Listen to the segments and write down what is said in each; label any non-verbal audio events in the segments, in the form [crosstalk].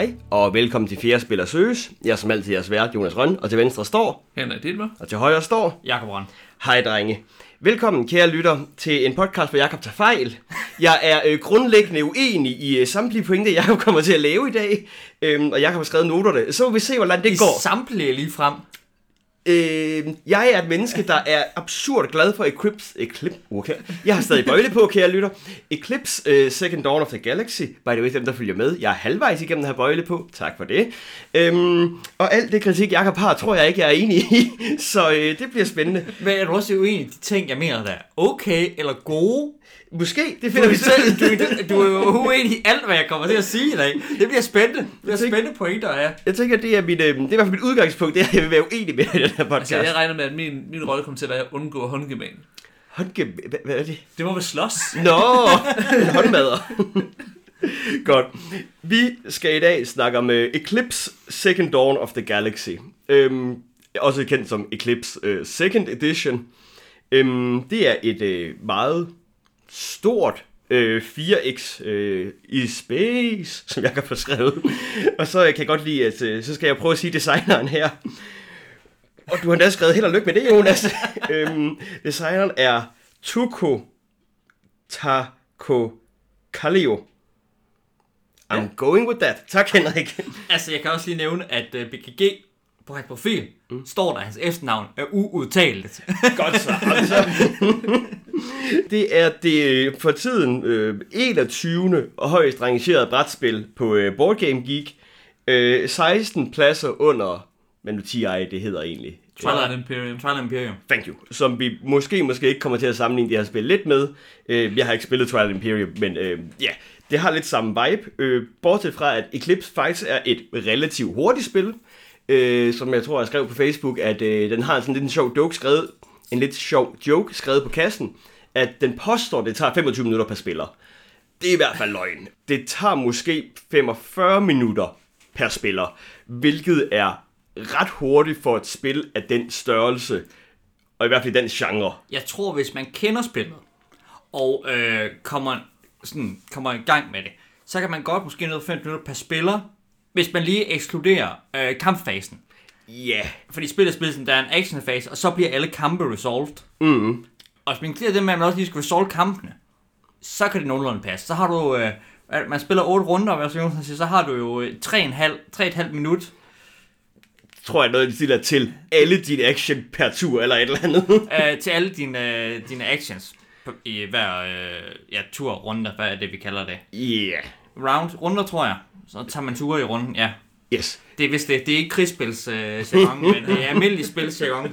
Hej, og velkommen til Fjerde Spiller Søges. Jeg er som altid jeres vært, Jonas Røn, og til venstre står, Henrik Dittmer. og til højre står, Jakob Røn. Hej drenge. Velkommen kære lytter til en podcast, hvor Jakob tager fejl. Jeg er øh, grundlæggende uenig i øh, samtlige pointer, Jakob kommer til at lave i dag. Øhm, og Jakob har skrevet noterne. Så må vi se, hvordan det I går. samtlige lige frem. Øh, jeg er et menneske, der er absurd glad for Eclipse. Eclipse uh, okay. Jeg har stadig bøjle på, kære lytter. Eclipse uh, Second Dawn of the Galaxy. By the way, dem der følger med. Jeg er halvvejs igennem at bøjle på. Tak for det. Øhm, og alt det kritik, Jacob har, tror jeg ikke, jeg er enig i. [laughs] Så øh, det bliver spændende. Men er du også uenig i de ting, jeg mener, der er okay eller gode? Måske, det Du finder er, vi selv. selv, [laughs] du, du er jo uenig i alt, hvad jeg kommer til at sige i dag. Det bliver spændende. Det bliver tænker- spændende pointer, ja. Jeg tænker, det er, mit, øh, det er i hvert fald mit udgangspunkt, det er, at jeg vil være uenig med den her podcast. Altså, jeg regner med, at min, min rolle kommer til at være at undgå håndgemæn. Håndge... Hvad, er det? Det må være slås. Nå, [laughs] håndmadder. Godt. Vi skal i dag snakke om uh, Eclipse Second Dawn of the Galaxy. Um, også kendt som Eclipse uh, Second Edition. Um, det er et uh, meget stort uh, 4X uh, i space, [laughs] som jeg kan få skrevet. Og så kan jeg godt lide, at uh, så skal jeg prøve at sige designeren her. Og du har endda skrevet held og lykke med det, Jonas. um, [laughs] designeren er Tuko Tako Kaleo. I'm going with that. Tak, Henrik. Altså, jeg kan også lige nævne, at uh, BKG på hans profil mm. står der, at hans efternavn er uudtaleligt. [laughs] Godt så. [laughs] Det er det for tiden øh, 21. og højst rangerede brætspil på øh, Board Game Geek. Øh, 16 pladser under, hvad nu 10 det hedder egentlig. Twilight Imperium. Twilight Imperium. Thank you. Som vi måske, måske ikke kommer til at sammenligne det her spil lidt med. Øh, jeg har ikke spillet Twilight Imperium, men øh, ja, det har lidt samme vibe. Øh, bortset fra, at Eclipse faktisk er et relativt hurtigt spil. Øh, som jeg tror, jeg skrev på Facebook, at øh, den har sådan lidt en sjov joke skrevet, en lidt sjov joke skrevet på kassen, at den påstår, at det tager 25 minutter per spiller. Det er i hvert fald løgn. Det tager måske 45 minutter per spiller, hvilket er ret hurtigt for et spil af den størrelse, og i hvert fald i den genre. Jeg tror, hvis man kender spillet, og øh, kommer, sådan, kommer i gang med det, så kan man godt måske nå 5 minutter per spiller, hvis man lige ekskluderer øh, kampfasen. Ja, yeah. Fordi spillet sådan, der er en actionfase, og så bliver alle kampe resolved. mm. Og hvis man inkluderer det med, at man også lige skal resolve kampene, så kan det nogenlunde passe. Så har du, øh, man spiller 8 runder, sige, så har du jo øh, 3,5 3,5 minut tror jeg noget, de stiller til alle dine action per tur, eller et eller andet. [laughs] øh, til alle dine, øh, dine actions på, i hver øh, ja, tur, runde, hvad er det, vi kalder det? Yeah. Round, runder, tror jeg. Så tager man ture i runden, ja. Yes. Det er vist det. Det er ikke krigsspils [laughs] øh, jargon, men det er almindelig spils jargon.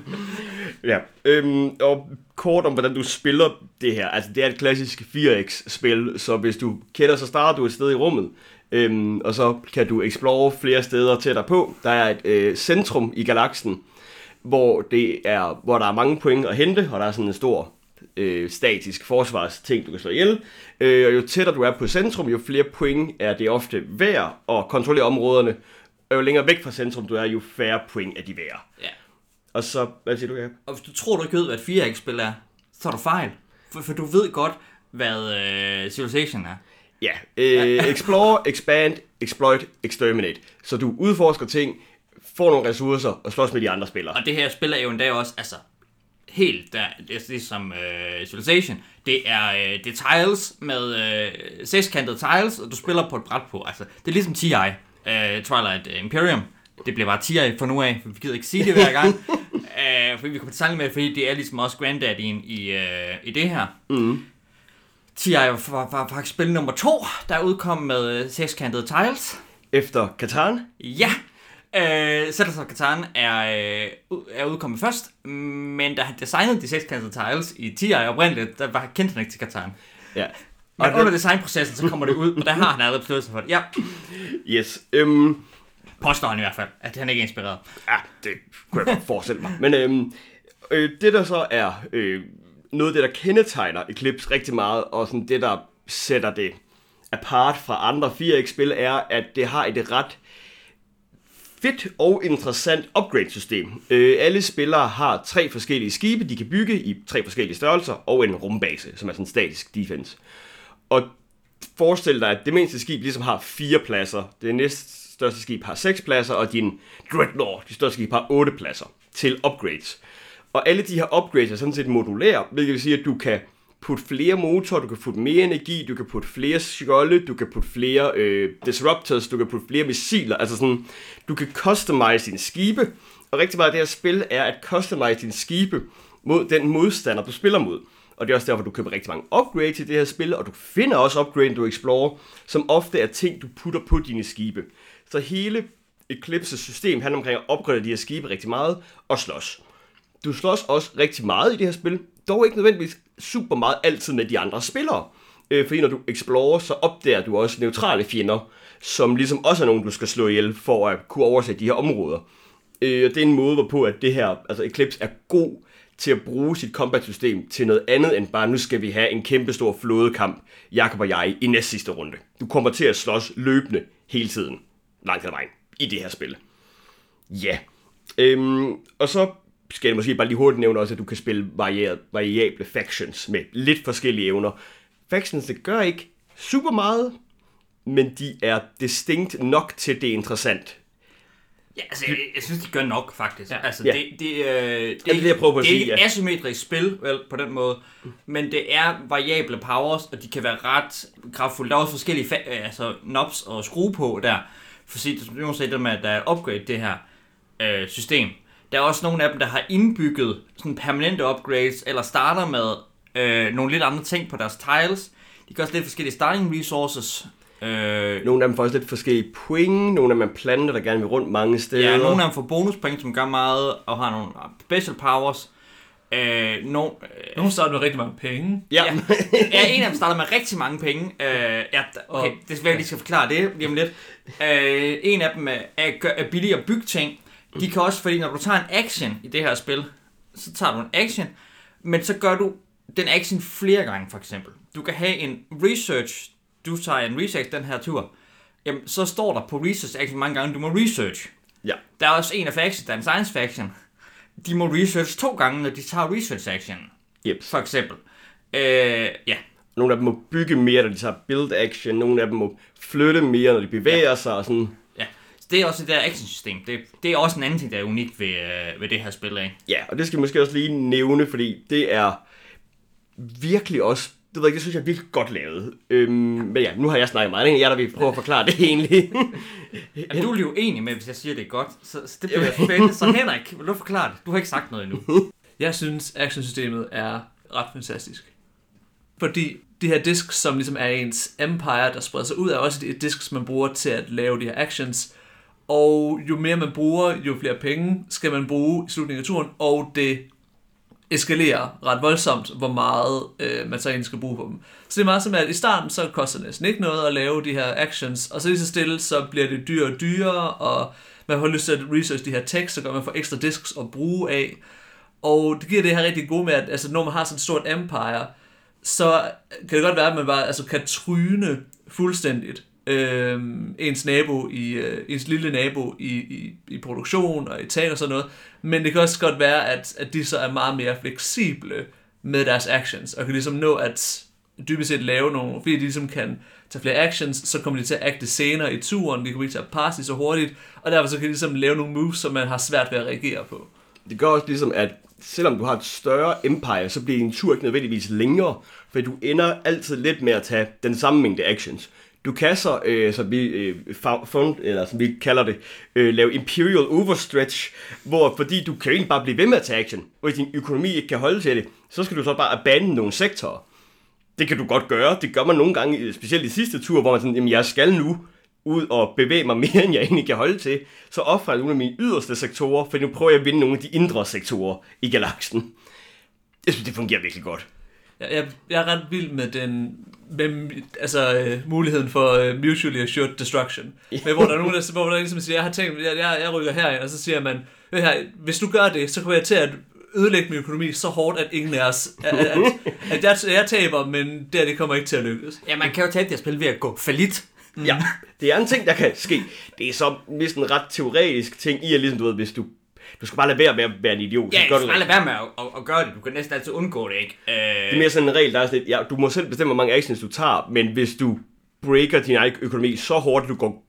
Ja. Øhm, og kort om, hvordan du spiller det her. Altså, det er et klassisk 4X-spil, så hvis du kender, så starter du et sted i rummet. Øhm, og så kan du explore flere steder tættere på. Der er et øh, centrum i galaksen, hvor, det er, hvor der er mange point at hente, og der er sådan en stor øh, statisk forsvarsting, du kan slå ihjel. Øh, og jo tættere du er på centrum, jo flere point er det ofte værd at kontrollere områderne. Og jo længere væk fra centrum du er, jo færre point er de værd. Ja. Og så, hvad siger du, Jacob? Og hvis du tror, du ikke ved, hvad et 4X-spil er, så er du fejl. For, for du ved godt, hvad øh, Civilization er. Ja, øh, explore, expand, exploit, exterminate. Så du udforsker ting, får nogle ressourcer og slås med de andre spillere. Og det her spil er jo endda også, altså, helt der, det er ligesom øh, Civilization. Det er, øh, det er tiles med øh, sekskantede tiles, og du spiller på et bræt på. Altså, det er ligesom TI, øh, Twilight Imperium. Det bliver bare TI for nu af, for vi gider ikke sige det hver gang. [laughs] øh, fordi vi kommer til at med fordi det er ligesom også granddaddy'en i, øh, i det her. Mm. TI var, var, var faktisk spil nummer to, der udkom med øh, sekskantede tiles. Efter Katan, Ja! Øh, Settlers of Catan er, øh, er udkommet først, men da han designede de sekskantede tiles i 10 oprindeligt, der var kendte han ikke til Catan. ja. Men Og under designprocessen, så kommer det ud, og der har han allerede besluttet sig for det. Ja, Yes. Øhm, påstår han i hvert fald, at han ikke er inspireret. ja, det kunne jeg godt forestille mig. Men øhm, øh, det der så er øh, noget af det, der kendetegner Eclipse rigtig meget, og sådan det, der sætter det apart fra andre 4X-spil, er, at det har et ret fedt og interessant upgrade-system. Øh, alle spillere har tre forskellige skibe, de kan bygge i tre forskellige størrelser, og en rumbase, som er sådan en statisk defense. Og forestil dig, at det mindste skib ligesom har fire pladser. Det næst største skib har seks pladser, og din Dreadnought, det største skib, har otte pladser til upgrades. Og alle de her upgrades er sådan set modulære, hvilket vil sige, at du kan putte flere motorer, du kan putte mere energi, du kan putte flere skjolde, du kan putte flere øh, disruptors, du kan putte flere missiler, altså sådan, du kan customize dine skibe, og rigtig meget af det her spil er at customize dine skibe mod den modstander, du spiller mod. Og det er også derfor, du køber rigtig mange upgrades i det her spil, og du finder også upgrade, du explorer, som ofte er ting, du putter på dine skibe. Så hele Eclipses system handler omkring at opgradere de her skibe rigtig meget, og slås. Du slås også rigtig meget i det her spil, dog ikke nødvendigvis super meget altid med de andre spillere. Øh, fordi når du explorer, så opdager du også neutrale fjender, som ligesom også er nogen, du skal slå ihjel for at kunne oversætte de her områder. Øh, og det er en måde, hvorpå at det her, altså Eclipse er god til at bruge sit combat-system til noget andet end bare, nu skal vi have en kæmpe stor flådekamp, Jakob og jeg, i næste sidste runde. Du kommer til at slås løbende hele tiden, langt ad vejen, i det her spil. Ja. Øhm, og så skal jeg måske bare lige hurtigt nævne også, at du kan spille varieret, variable factions med lidt forskellige evner. Factions, det gør ikke super meget, men de er distinct nok til det er interessant. Ja, altså, jeg, jeg synes, de gør nok, faktisk. Ja. Altså, Ja. det, det, øh, det, det, jeg prøver på at det er sige, ikke et ja. asymmetrisk spil, vel, på den måde, men det er variable powers, og de kan være ret kraftfulde. Der er også forskellige fa- øh, altså, knobs og skrue på der, for sige, som du sagde, det med, at der er upgrade det her øh, system. Der er også nogle af dem, der har indbygget sådan permanente upgrades, eller starter med øh, nogle lidt andre ting på deres tiles. De gør også lidt forskellige starting resources. Øh, Nogle af dem får også lidt forskellige point, nogle af dem er planter, der gerne vil rundt mange steder. Ja, nogle af dem får bonuspoint, som gør meget, og har nogle special powers. Øh, no, øh, Nogle starter med rigtig mange penge. Ja, [laughs] ja. en af dem starter med rigtig mange penge. Øh, ja, okay, det er svært, at lige skal forklare det lige om lidt. Øh, en af dem er, er, er billig at bygge ting. De kan også, fordi når du tager en action i det her spil, så tager du en action, men så gør du den action flere gange, for eksempel. Du kan have en research, du tager en research den her tur, jamen, så står der på research action mange gange, du må research. ja. Der er også en af factions, der er en science faction. De må research to gange, når de tager research action, Yep. for eksempel. Øh, ja, Nogle af dem må bygge mere, når de tager build action. Nogle af dem må flytte mere, når de bevæger ja. sig. Og sådan. Det er også det der action-system. Det, det er også en anden ting, der er unik ved, øh, ved det her spil, ikke? Ja, og det skal vi måske også lige nævne, fordi det er virkelig også, det ved jeg, ikke, det synes jeg er virkelig godt lavet. Øhm, men ja, nu har jeg snakket meget, det er jeg, der vil prøve at forklare det egentlig. [laughs] Jamen, du er jo enig med, hvis jeg siger, det er godt. Så, så det bliver spændende. Så Henrik, vil du forklare det? Du har ikke sagt noget endnu. [laughs] Jeg synes, actionsystemet er ret fantastisk. Fordi de her disks, som ligesom er ens empire, der spreder sig ud, er også de disks, man bruger til at lave de her actions. Og jo mere man bruger, jo flere penge skal man bruge i slutningen af turen, og det eskalerer ret voldsomt, hvor meget øh, man så egentlig skal bruge på dem. Så det er meget som, at i starten, så koster det næsten ikke noget at lave de her actions, og så lige så stille, så bliver det dyrere og dyrere, og man får lyst til at research de her tekst, så gør man får ekstra disks at bruge af. Og det giver det her rigtig gode med, at altså, når man har sådan et stort empire, så kan det godt være, at man bare altså, kan tryne fuldstændigt øh, ens nabo i øh, ens lille nabo i, i, i produktion og i tag og sådan noget. Men det kan også godt være, at, at de så er meget mere fleksible med deres actions, og kan ligesom nå at dybest set lave nogle, fordi de ligesom kan tage flere actions, så kommer de til at agte senere i turen, de kommer ikke til at passe så hurtigt, og derfor så kan de ligesom lave nogle moves, som man har svært ved at reagere på. Det gør også ligesom, at selvom du har et større empire, så bliver din tur ikke nødvendigvis længere, for du ender altid lidt med at tage den samme mængde actions. Du kan så, øh, som, vi, øh, fund, eller som vi kalder det, øh, lave Imperial Overstretch, hvor fordi du kan egentlig bare blive ved med at tage action, og din økonomi ikke kan holde til det, så skal du så bare abandone nogle sektorer. Det kan du godt gøre, det gør man nogle gange, øh, specielt i sidste tur, hvor man sådan, jamen jeg skal nu ud og bevæge mig mere, [laughs] end jeg egentlig kan holde til, så offrer jeg nogle af mine yderste sektorer, for nu prøver jeg at vinde nogle af de indre sektorer i galaksen. Jeg synes, det fungerer virkelig godt. Jeg, jeg, jeg er ret vild med den med, altså, øh, muligheden for øh, mutually assured destruction. Men hvor der er nogen, der, hvor der ligesom siger, jeg har tænkt, jeg, jeg, jeg rykker herind, og så siger man, "Hør her, hvis du gør det, så kommer jeg til at ødelægge min økonomi så hårdt, at ingen af os, at, at, at jeg, jeg taber, men det, her, det kommer ikke til at lykkes. Ja, man kan jo tage det her spil ved at gå falit. Ja, det er en ting, der kan ske. Det er så næsten en ret teoretisk ting i, at ligesom du ved, hvis du, du skal bare lade være med at være en idiot. Ja, så du gør skal du bare det. lade være med at, at, at gøre det. Du kan næsten altid undgå det, ikke? Øh, Det er mere sådan en regel, der er sådan lidt, ja, du må selv bestemme, hvor mange actions du tager, men hvis du breaker din egen økonomi så hårdt, at du går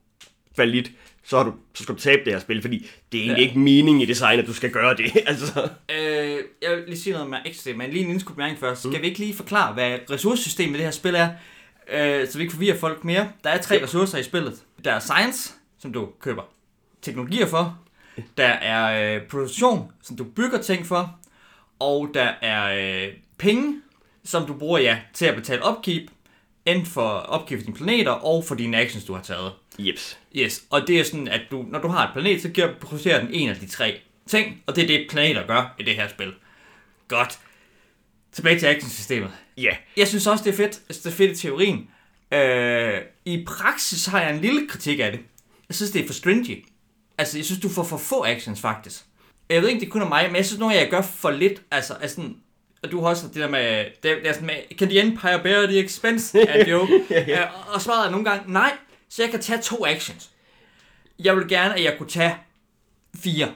falit, så, har du, så skal du tabe det her spil, fordi det er egentlig Ja. ja. ikke mening i design, at du skal gøre det. [laughs] altså, Øh, jeg vil lige sige noget med ekstra, men lige en indskudt bemærkning først. Skal vi ikke lige forklare, hvad ressourcesystemet i det her spil er, øh, så vi ikke forvirrer folk mere? Der er tre ressourcer i spillet. Der er science, som du køber teknologier for. Der er øh, produktion, som du bygger ting for. Og der er øh, penge, som du bruger ja, til at betale upkeep, enten for upkeep for dine planeter og for dine actions, du har taget. jeps. Yes, og det er sådan, at du, når du har et planet, så giver- producerer den en af de tre ting, og det er det, planeter gør i det her spil. Godt. Tilbage til actionsystemet. Ja, Jeg synes også, det er fedt. Synes, det er fedt i teorien. Øh, I praksis har jeg en lille kritik af det. Jeg synes, det er for stringy. Altså, jeg synes, du får for få actions, faktisk. Jeg ved ikke, det kun er mig, men jeg synes, af jer gør for lidt. Altså, altså sådan, og du har også det der med, det, det er sådan med, can the empire bear the expense? [laughs] Er det jo. Øh, og svaret er nogle gange, nej, så jeg kan tage to actions. Jeg vil gerne, at jeg kunne tage fire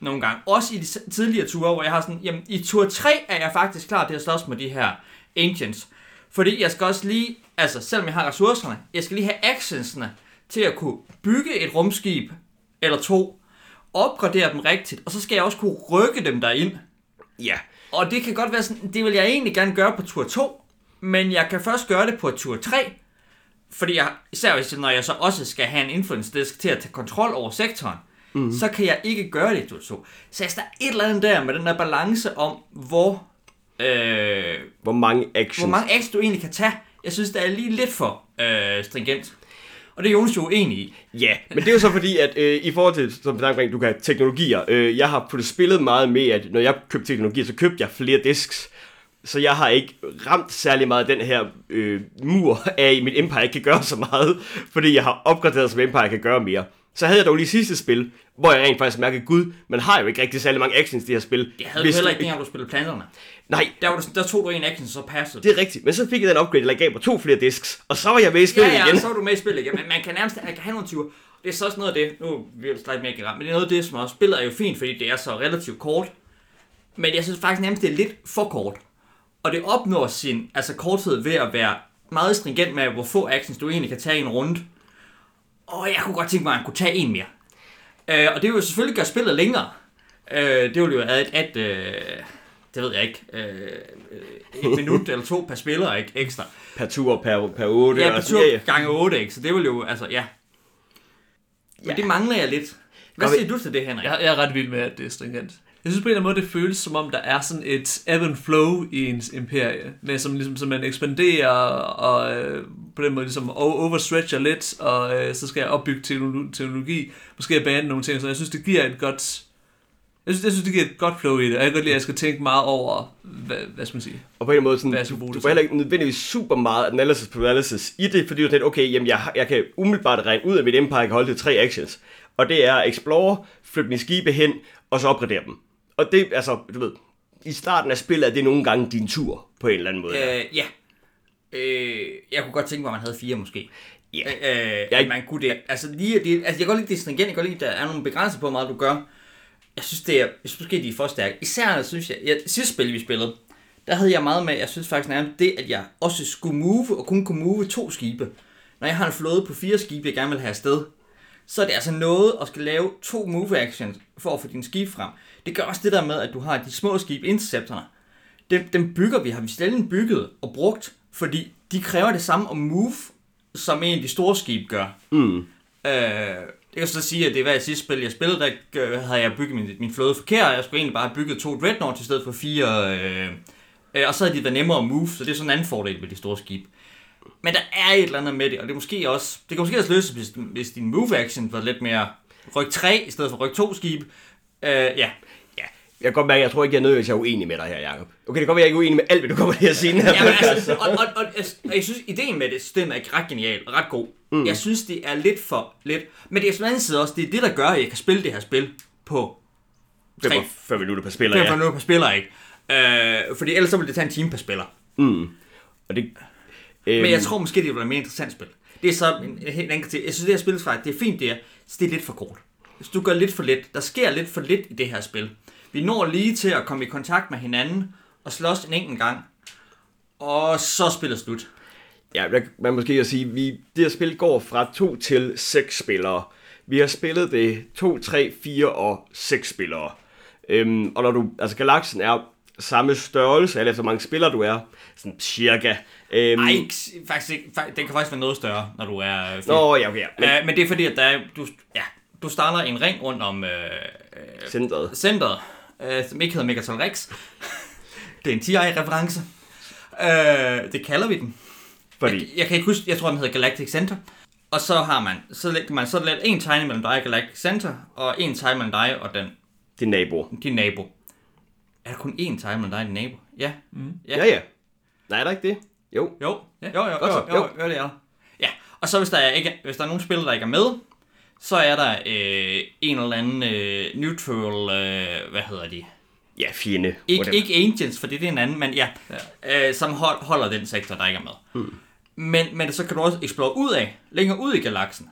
nogle gange. Også i de tidligere ture, hvor jeg har sådan, jamen i tur 3 er jeg faktisk klar til at slås med de her ancients. Fordi jeg skal også lige, altså selvom jeg har ressourcerne, jeg skal lige have actionsene til at kunne bygge et rumskib eller to, opgradere dem rigtigt, og så skal jeg også kunne rykke dem derind. ja. Og det kan godt være sådan, det vil jeg egentlig gerne gøre på tur 2, men jeg kan først gøre det på tur 3, fordi jeg, især hvis, når jeg så også skal have en influence disk til at tage kontrol over sektoren, mm. så kan jeg ikke gøre det i tur 2. Så jeg der er et eller andet der med den der balance om, hvor, øh, Hvor mange actions. hvor mange actions du egentlig kan tage. Jeg synes, det er lige lidt for øh, stringent. Og det er Jonas jo uenig i. Ja, men det er jo så fordi, at øh, i forhold til, som sagt, du kan teknologier, øh, jeg har puttet spillet meget med, at når jeg købte teknologier, så købte jeg flere disks. Så jeg har ikke ramt særlig meget den her øh, mur af, at mit Empire ikke kan gøre så meget, fordi jeg har opgraderet, som Empire kan gøre mere. Så havde jeg dog lige sidste spil, hvor jeg rent faktisk mærkede, gud, man har jo ikke rigtig særlig mange actions i det her spil. Det havde Hvis du heller ikke, dengang du spillede planterne. Nej, Der, var du, der tog du en action, så passede det er rigtigt. Men så fik jeg den upgrade, der gav mig to flere disks, og så var jeg med i spillet Ja, ja, igen. så er du med i spillet igen. Men man kan nærmest man kan have nogle tyver. Det er så også noget af det, nu vil jeg slet mere gang, men det er noget af det, som også spillet er jo fint, fordi det er så relativt kort. Men jeg synes faktisk nærmest, det er lidt for kort. Og det opnår sin altså korthed ved at være meget stringent med, hvor få actions du egentlig kan tage i en runde. Og jeg kunne godt tænke mig, at man kunne tage en mere. Øh, og det vil jo selvfølgelig gøre spillet længere. Øh, det vil jo at, at øh, det ved jeg ikke, øh, øh, et minut eller to per spiller ikke ekstra. Per tur, per, per 8. Ja, på sådan, tur ja, ja. gange 8, ikke? Så det vil jo, altså, ja. Men Ja. det mangler jeg lidt. Hvad siger du til det, Henrik? Jeg, jeg er ret vild med, at det er stringent. Jeg synes på en eller anden måde, det føles som om, der er sådan et ebb and flow i ens imperie, med som, ligesom, som man ekspanderer, og øh, på den måde ligesom overstretcher lidt, og øh, så skal jeg opbygge teknologi, måske abandone nogle ting, så jeg synes, det giver et godt... Jeg synes, jeg synes, det giver et godt flow i det, og jeg kan godt lide, at jeg skal tænke meget over, hvad, hvad skal man sige? Og på en måde sådan, Hvad jeg du, du får heller ikke nødvendigvis super meget analysis på analysis i det, fordi du tænker, okay, jamen jeg, jeg kan umiddelbart regne ud, at mit empire kan holde til tre actions. Og det er explore, flytte mine skibe hen, og så opgradere dem. Og det, altså, du ved, i starten af spillet er det nogle gange din tur, på en eller anden måde. Øh, ja. Øh, jeg kunne godt tænke mig, at man havde fire måske. Ja. Øh, Jeg- at man kunne det. Altså, lige, det, altså, jeg kan godt lide det stringent, jeg kan godt lide, at der er nogle begrænser på, hvor meget du gør. Jeg synes, det er, jeg synes måske, de er for stærke. Især, synes jeg, jeg sidste spil, vi spillede, der havde jeg meget med, jeg synes faktisk nærmest det, at jeg også skulle move, og kun kunne move to skibe. Når jeg har en flåde på fire skibe, jeg gerne vil have afsted, så er det altså noget at skal lave to move actions for at få din skib frem. Det gør også det der med, at du har de små skibe, interceptorerne. Dem, dem bygger vi, har vi sjældent bygget og brugt, fordi de kræver det samme at move, som en af de store skibe gør. Mm. Øh, jeg kan så sige, at det var i sidste spil, jeg spillede, der havde jeg bygget min, min flåde forkert. Jeg skulle egentlig bare have bygget to Dreadnoughts i stedet for fire. Øh, øh, og så havde de været nemmere at move, så det er sådan en anden fordel ved de store skibe. Men der er et eller andet med det, og det er måske også, det kan måske også løses, hvis, hvis din move action var lidt mere ryk 3 i stedet for ryk 2 skib. Øh, ja, Ja, jeg kan godt mærke, jeg tror ikke, jeg er nødt, hvis jeg er uenig med dig her, Jacob. Okay, det kan godt være, jeg er ikke uenig med alt, hvad du kommer til at sige. Ja, men altså, og, og, og, og, jeg synes, ideen med det system er ret genial og ret god. Mm. Jeg synes, det er lidt for lidt. Men det er på den anden side også, det er det, der gør, at jeg kan spille det her spil på 45 minutter per spiller, 45 ja. minutter per spiller, ikke? Øh, fordi ellers så ville det tage en time per spiller. Mm. Og det, øhm, Men jeg tror måske, det være et mere interessant spil. Det er så en, en anden ting. Jeg synes, det her spil, det er fint, det er, det er lidt for kort. Hvis du gør lidt for lidt, der sker lidt for lidt i det her spil. Vi når lige til at komme i kontakt med hinanden og slås en enkelt gang. Og så spiller slut. Ja, man måske at sige, vi, det her spil går fra to til seks spillere. Vi har spillet det 2, 3, 4 og 6 spillere. Øhm, og når du, altså galaksen er samme størrelse, eller så mange spillere du er, sådan cirka. Øhm, Nej, ikke, faktisk ikke. Den kan faktisk være noget større, når du er øh. Nå, ja, okay, ja. Men, Men, men det er fordi, at der er, du, ja, du starter en ring rundt om øh, centret. centret, øh, som ikke hedder Megatron Rex. [laughs] det er en TI-reference. Øh, det kalder vi den. Fordi, Jeg, jeg kan ikke huske, jeg tror, den hedder Galactic Center. Og så har man, så lægger man så let en tegning mellem dig og Galactic Center, og en tegning mellem dig og den, din nabo. din nabo. Er der kun én tegning mellem dig og din nabo? Ja. Mm. Ja, ja. Nej, er der ikke det? Jo. Jo, ja. jo, jo, jo, Godt så. jo, jo, jo, det er der. Ja, og så hvis der, er ikke, hvis der er nogle spillere, der ikke er med, så er der øh, en eller anden øh, neutral, øh, hvad hedder de? Ja, fjende. Ikke, ikke Agents, for det er en anden, men ja, ja. Øh, som hold, holder den sektor, der ikke er med. Mm. Men, men så kan du også explore ud af, længere ud i galaksen.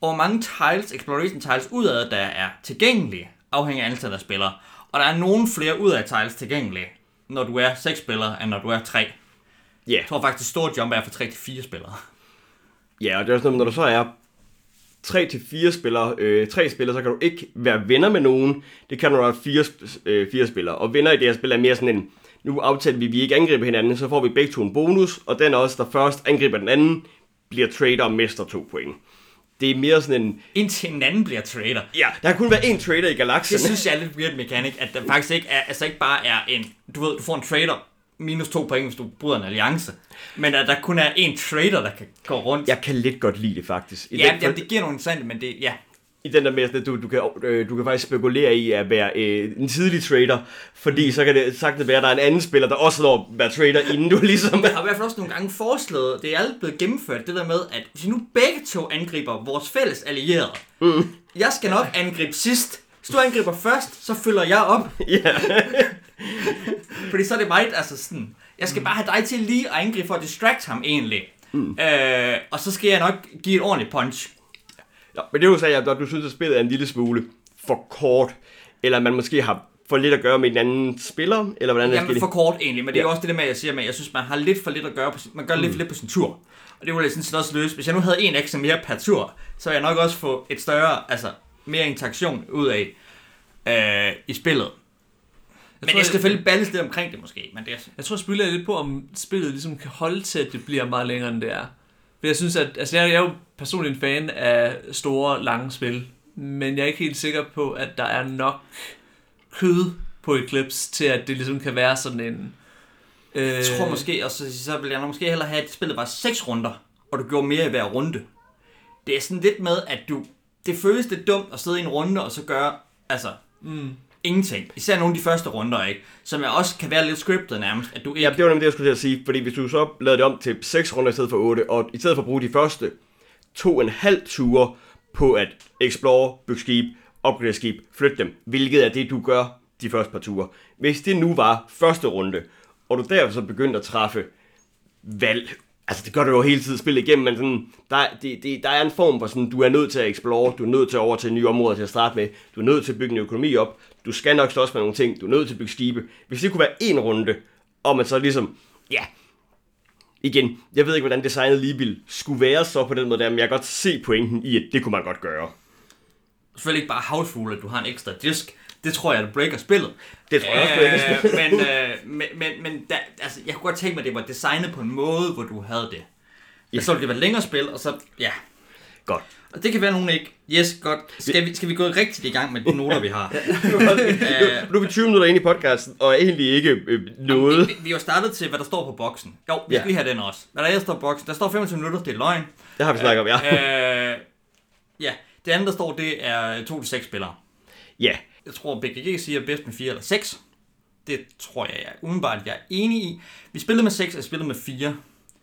Og hvor mange tiles, exploration tiles udad, der er tilgængelige, afhængig af antallet af spillere. Og der er nogle flere ud af tiles tilgængelige, når du er 6 spillere, end når du er 3. Ja. Jeg tror faktisk, det store jump er fra 3 til 4 spillere. Ja, og det er også noget, når du så er 3 til fire spillere, øh, tre spillere, så kan du ikke være venner med nogen. Det kan du, når fire, øh, fire spillere. Og venner i det her spil er mere sådan en, nu aftaler vi, at vi ikke angriber hinanden, så får vi begge to en bonus, og den også, der først angriber den anden, bliver trader og mister to point. Det er mere sådan en, Indtil en anden bliver trader. ja, der kan kun være én trader i galaksen. Det synes jeg er lidt weird mechanic, at der faktisk ikke er, altså ikke bare er en, du ved, du får en trader minus to point, hvis du bryder en alliance, men at der kun er en trader, der kan gå rundt. Jeg kan lidt godt lide det faktisk. I ja, den, jamen, det giver nogle interessante, men det, ja. I den der med, at du, du, kan, øh, du kan faktisk spekulere i at være øh, en tidlig trader, fordi så kan det sagtens være, at der er en anden spiller, der også når at være trader, inden du [laughs] ligesom... Jeg har i hvert fald også nogle gange foreslået, det er alt blevet gennemført, det der med, at hvis nu begge to angriber vores fælles allierede, mm. jeg skal nok angribe sidst. Hvis du angriber først, så følger jeg op. [laughs] ja. [laughs] Fordi så er det mig, altså sådan, jeg skal bare have dig til lige at angribe for at distract ham egentlig. Mm. Øh, og så skal jeg nok give et ordentligt punch. Nå, men det du sagde, at du synes, at spillet er en lille smule for kort, eller man måske har for lidt at gøre med en anden spiller, eller hvordan er Jamen det? for kort egentlig, men det er Ja. jo også det der med, at jeg siger, at jeg synes, man har lidt for lidt at gøre på sin, man gør lidt for lidt på sin tur. Og det ville jeg sådan set også løse. Hvis jeg nu havde en ekstra mere per tur, så ville jeg nok også få et større, altså mere interaktion ud af øh, i spillet. Men tror, jeg skal selvfølgelig balles lidt omkring det måske, men det er... Jeg tror, jeg spiller lidt på, om spillet ligesom kan holde til, at det bliver meget længere, end det er. For jeg synes, at altså, jeg, er jo personligt en fan af store, lange spil, men jeg er ikke helt sikker på, at der er nok kød på Eclipse til, at det ligesom kan være sådan en... Øh, Jeg tror måske, og så, så vil jeg måske hellere have, at spillet var seks runder, og du gjorde mere i hver runde. Det er sådan lidt med, at du... Det føles lidt dumt at sidde i en runde, og så gøre, altså, Mm, ingenting. Især nogle af de første runder, ikke? Som jeg også kan være lidt scriptet nærmest, at du ikke... Ja, det var nemlig det, jeg skulle til at sige, fordi hvis du så lavede det om til 6 runder i stedet for 8, og i stedet for at bruge de første to og en halv ture på at explore, bygge skib, opgradere skib, flytte dem, hvilket er det, du gør de første par ture. Hvis det nu var første runde, og du derfor så begyndte at træffe valg, altså det gør du jo hele tiden spille igennem, men sådan, der, det, det, der er en form for sådan, du er nødt til at explore, du er nødt til at over til nye områder til at starte med, du er nødt til at bygge en økonomi op, du skal nok slås med nogle ting, du er nødt til at bygge skibe. Hvis det kunne være en runde, og man så ligesom, ja, igen, jeg ved ikke, hvordan designet lige ville skulle være så på den måde der, men jeg kan godt se pointen i, at det kunne man godt gøre. Selvfølgelig ikke bare havsfugle, at du har en ekstra disk. Det tror jeg, at breaker spillet. Det tror jeg også, breaker øh, men, øh, men, men, men da, altså, jeg kunne godt tænke mig, at det var designet på en måde, hvor du havde det. Ja. Så ville det være et længere spil, og så, ja. Godt. Og det kan være nogen ikke. Yes, godt. Skal vi, skal vi gå rigtigt i gang med de noter, vi har? [laughs] Nu er vi 20 minutter inde i podcasten, og egentlig ikke øh, noget. Vi, vi har startet til, hvad der står på boksen. Jo, vi Ja. skal lige have den også. Hvad der står på boksen? Der står 25 minutter, det er løgn. Det har vi snakket om, ja. øh, ja, det andet, der står, det er 2-6 spillere. Ja, Jeg tror, BGG siger bedst med 4 eller 6. Det tror jeg, jeg umiddelbart jeg er enig i. Vi spillede med 6, og jeg spillede med 4.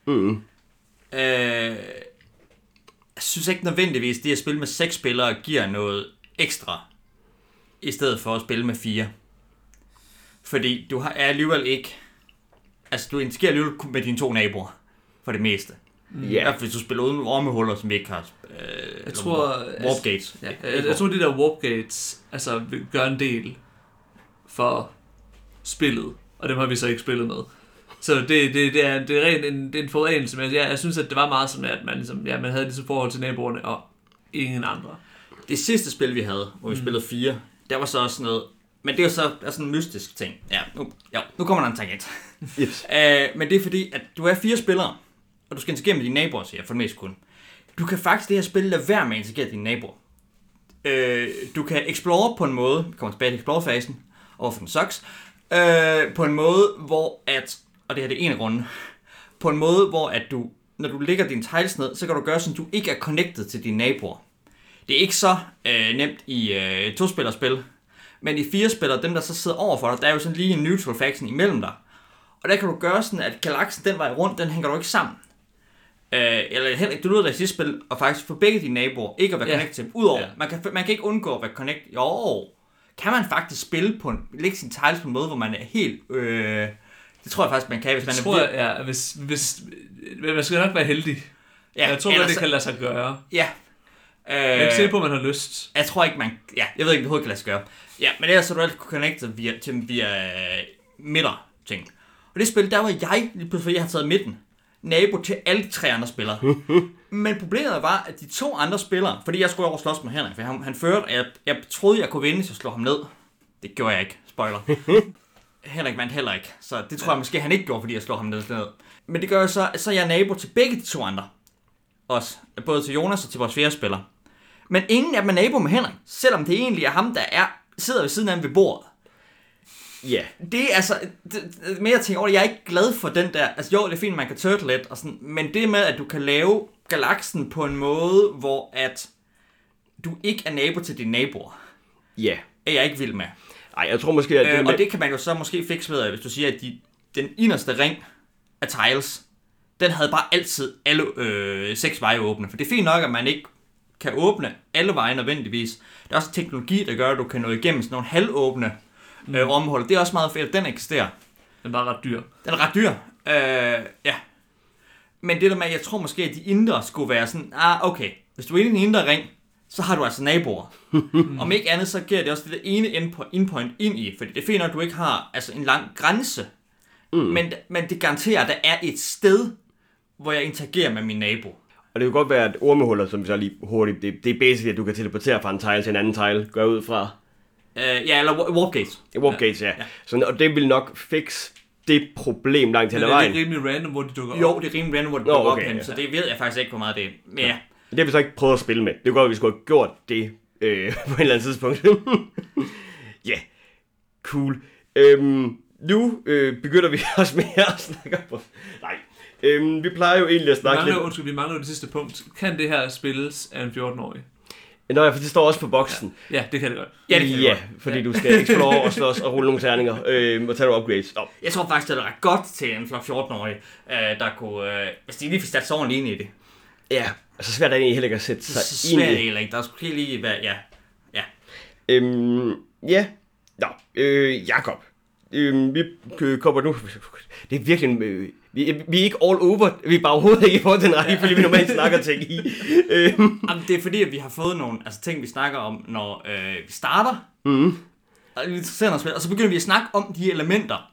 mm. Øh, jeg synes ikke nødvendigvis, det at spille med 6 spillere giver noget ekstra, i stedet for at spille med 4. Fordi du har, er alligevel ikke... Altså, du interagerer alligevel kun med dine to naboer, for det meste. I ja. hvert fald, hvis du spiller uden ormehuller, som vi ikke har... Øh, jeg tror, Warp gates. Ja, jeg, jeg tror, de der warp gates altså, gøre en del for spillet, og dem har vi så ikke spillet med. Så det, det, det, er, det er rent en, det er en forurenelse, men jeg, jeg synes, at det var meget sådan, at man, ligesom, ja, man havde det til forhold til naboerne og ingen andre. Det sidste spil, vi havde, hvor vi mm. spillede fire, der var så også noget... Men det er så er sådan en mystisk ting. Ja, nu, ja, nu kommer der en tangent. [laughs] Yes. Uh, men det er fordi, at du er fire spillere, og du skal interagere med dine naboer, siger jeg, for det meste kun. Du kan faktisk det her spil lade være med at interagere med dine naboer. Uh, du kan explore på en måde, vi kommer tilbage til explore-fasen, overfor den sucks, uh, på en måde, hvor at, og det her det er en af grunden, på en måde, hvor at du, når du lægger dine tiles ned, så kan du gøre sådan, at du ikke er connected til dine naboer. Det er ikke så øh, nemt i øh, to-spillerspil, men i fire spillere, dem der så sidder over for dig, der er jo sådan lige en neutral faction imellem dig. Og der kan du gøre sådan, at galaksen den vej rundt, den hænger du ikke sammen. Øh, eller heller ikke, du lyder i sidste spil, og faktisk få begge dine naboer ikke at være Ja. connected til dem. Udover, Ja. man, kan, man kan ikke undgå at være connected. Jo, kan man faktisk spille på en, lægge sine tiles på en måde, hvor man er helt... Øh, det tror jeg faktisk, man kan, hvis man Jeg er tror, jeg, ja, hvis, hvis, man skal nok være heldig. Ja, jeg tror godt, ellers det kan lade sig gøre. Ja. Øh, Jeg er ikke sikker på, at man har lyst. Jeg tror ikke, man... Ja, jeg ved ikke, det overhovedet kan lade sig gøre. Ja, men ellers så er du altid connected via, til via øh, midter ting. Og det spil, der var jeg, lige pludselig, fordi jeg har taget midten, nabo til alle de tre andre spillere. [laughs] men problemet var, at de to andre spillere, fordi jeg skulle over og slås med Henrik, for han, han førte, og jeg, jeg troede, jeg kunne vinde, hvis jeg slog ham ned. Det gjorde jeg ikke. Spoiler. [laughs] Henrik vandt heller ikke, så det tror jeg måske, han ikke gjorde, fordi jeg slog ham ned. Men det gør jo så, så er jeg nabo til begge de to andre. Også. Både til Jonas og til vores fjerde spiller. Men ingen af dem er nabo med Henrik, selvom det egentlig er ham, der er, sidder ved siden af ham ved bordet. Ja. Det er altså, det, det, mere ting over det, jeg er ikke glad for den der, altså jo, det er fint, man kan turtle lidt, og sådan, men det med, at du kan lave galaksen på en måde, hvor at du ikke er nabo til dine naboer, Ja. er jeg ikke vild med. Ej, jeg tror måske, at det, Øh, med, og det kan man jo så måske fikse ved, at hvis du siger, at de, den inderste ring af tiles, den havde bare altid alle øh, seks veje åbne. For det er fint nok, at man ikke kan åbne alle veje nødvendigvis. Der er også teknologi, der gør, at du kan nå igennem sådan nogle halvåbne øh, områder. Det er også meget fedt, at den eksisterer. Den er bare ret dyr. Den er ret dyr. Øh, ja. Men det der med, at jeg tror måske, at de indre skulle være sådan, ah, okay, hvis du er inde i den indre ring, så har du altså naboer. [laughs] Om ikke andet, så giver det også det der ene endpo- endpoint ind i, fordi det er fint nok, at du ikke har altså, en lang grænse, mm. men, men det garanterer, at der er et sted, hvor jeg interagerer med min nabo. og det kan godt være, at ormehuller, som vi så lige hurtigt, det, det er basically, at du kan teleportere fra en tile til en anden tile, gå ud fra Øh, ja, eller wa- warp gates. warp gates, ja. ja. Sådan, og det vil nok fix det problem langt hen Men ad er vejen. det rimelig random, hvor de dukker op? Jo, det er rimelig random, hvor det Nå, dukker okay, op hen, ja. så det ved jeg faktisk ikke, hvor meget det er. Men ja. Det har vi så ikke prøvet at spille med. Det godt, at vi skulle have gjort det øh, [laughs] på et eller andet tidspunkt. [laughs] Ja, yeah. cool. Øhm, nu øh, begynder vi [laughs] også mere at snakke om... Nej, øhm, vi plejer jo egentlig at Vi snakke mangler, lidt... undskyld, vi mangler det sidste punkt. Kan det her spilles af en 14-årig? Nå ja, for det står også på boksen. Ja, det kan det godt. Ja, det kan det ja godt. fordi du skal explore og slås og rulle nogle terninger øh, og tage nogle upgrades. Oh, Jeg tror faktisk, det er ret godt til en flok 14-årig, øh, der kunne... Øh, hvis de lige fik sat sig ordentligt ind i det. ja, altså svært er det egentlig heller ikke at sætte Så sig ind svært i. det heller ikke. Der skulle lige være... Ja. Ja. Øhm, ja, Nå, øh, Jakob. Øhm, vi øh, kommer nu... Det er virkelig... en, Øh, vi, vi er ikke all over. Vi er bare overhovedet ikke i forhold til den rækkefølge, vi normalt snakker ting i. Øhm, Jamen, det er fordi, at vi har fået nogle altså, ting, vi snakker om, når øh, vi starter. mm. Og, vi og så begynder vi at snakke om de elementer.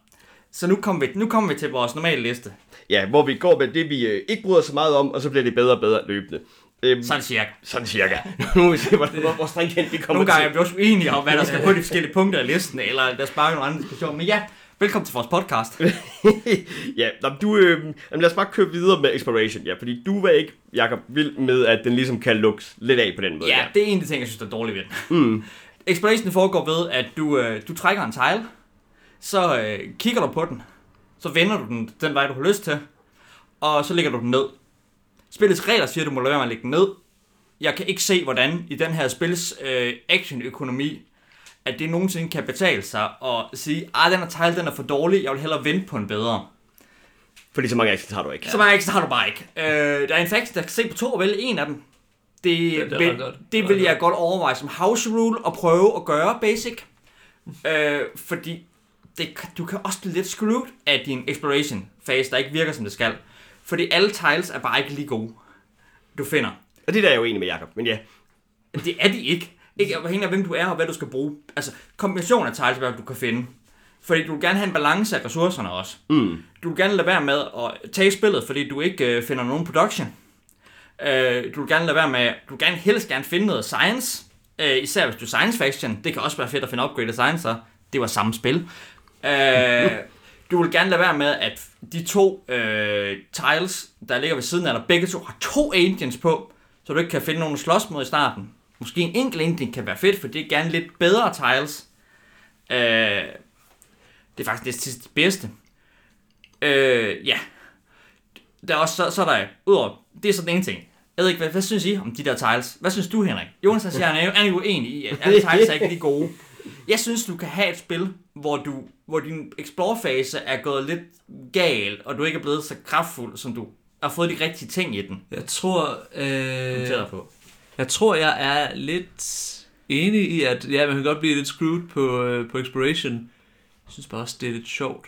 Så nu kommer vi, nu kommer vi til vores normale liste. Ja, hvor vi går med det, vi øh, ikke bryder så meget om, og så bliver det bedre og bedre løbende. Øhm, Sådan cirka. sådan cirka. [laughs] nu må vi se, hvor, hvor, hvor stringent vi kommer Nogle gange er til. vi også uenige om, hvad der skal på de forskellige punkter af listen, eller der sparer nogle andre diskussioner. Men ja, velkommen til vores podcast. [laughs] ja, nå, men du, øh, jamen, lad os bare køre videre med Exploration. Ja, fordi du var ikke, Jakob, vild med, at den ligesom kan lukkes lidt af på den måde. Ja, det er en af de ting, jeg synes, der er dårligt ved den. Mm. Exploration foregår ved, at du, øh, du trækker en tile, så øh, kigger du på den, så vender du den den vej, du har lyst til, og så lægger du den ned. Spillets regler siger, at du må lade være med at lægge den ned. Jeg kan ikke se, hvordan i den her spils øh, actionøkonomi, at det nogensinde kan betale sig og sige, at den her tile den er for dårlig, jeg vil hellere vente på en bedre. Fordi så mange actions har du ikke. Så mange ekstra har du bare ikke. Øh, der er en faction, der kan se på to og vælge en af dem. Det, det er det, vil, godt. det vil jeg godt overveje som house rule og prøve at gøre basic. øh, fordi det, du kan også blive lidt screwed af din exploration fase, der ikke virker som det skal. Fordi alle tiles er bare ikke lige gode, du finder. Og det der er jeg jo enig med Jakob, men ja. Det er de ikke. Ikke afhængig af, hvem du er og hvad du skal bruge. Altså, kombination af tiles, hvad du kan finde. Fordi du vil gerne have en balance af ressourcerne også. Mm. Du vil gerne lade være med at tage spillet, fordi du ikke øh, finder nogen production. Øh, du vil gerne lade være med, du vil gerne helst gerne finde noget science, Øh, især hvis du er science faction. Det kan også være fedt at finde upgraded sciencer. Det var samme spil. Øh, du vil gerne lade være med, at de to øh, tiles, der ligger ved siden af dig, begge to har to agents på, så du ikke kan finde nogen slås mod i starten. Måske en enkelt agent kan være fedt, for det er gerne lidt bedre tiles. Øh, det er faktisk det sidste bedste. Øh, ja. Der er også, så, så er der, udover, det er så den ting. Jeg ved ikke, hvad, hvad synes I om de der tiles? Hvad synes du, Henrik? Jonas han siger, han er, han er i, at alle tiles er ikke lige gode. Jeg synes, du kan have et spil, hvor, du, hvor din explore-fase er gået lidt gal, og du ikke er blevet så kraftfuld, som du har fået de rigtige ting i den. Jeg tror, øh, på. jeg tror, jeg er lidt enig i, at ja, man kan godt blive lidt screwed på, øh, på exploration. Jeg synes bare også, det er lidt sjovt.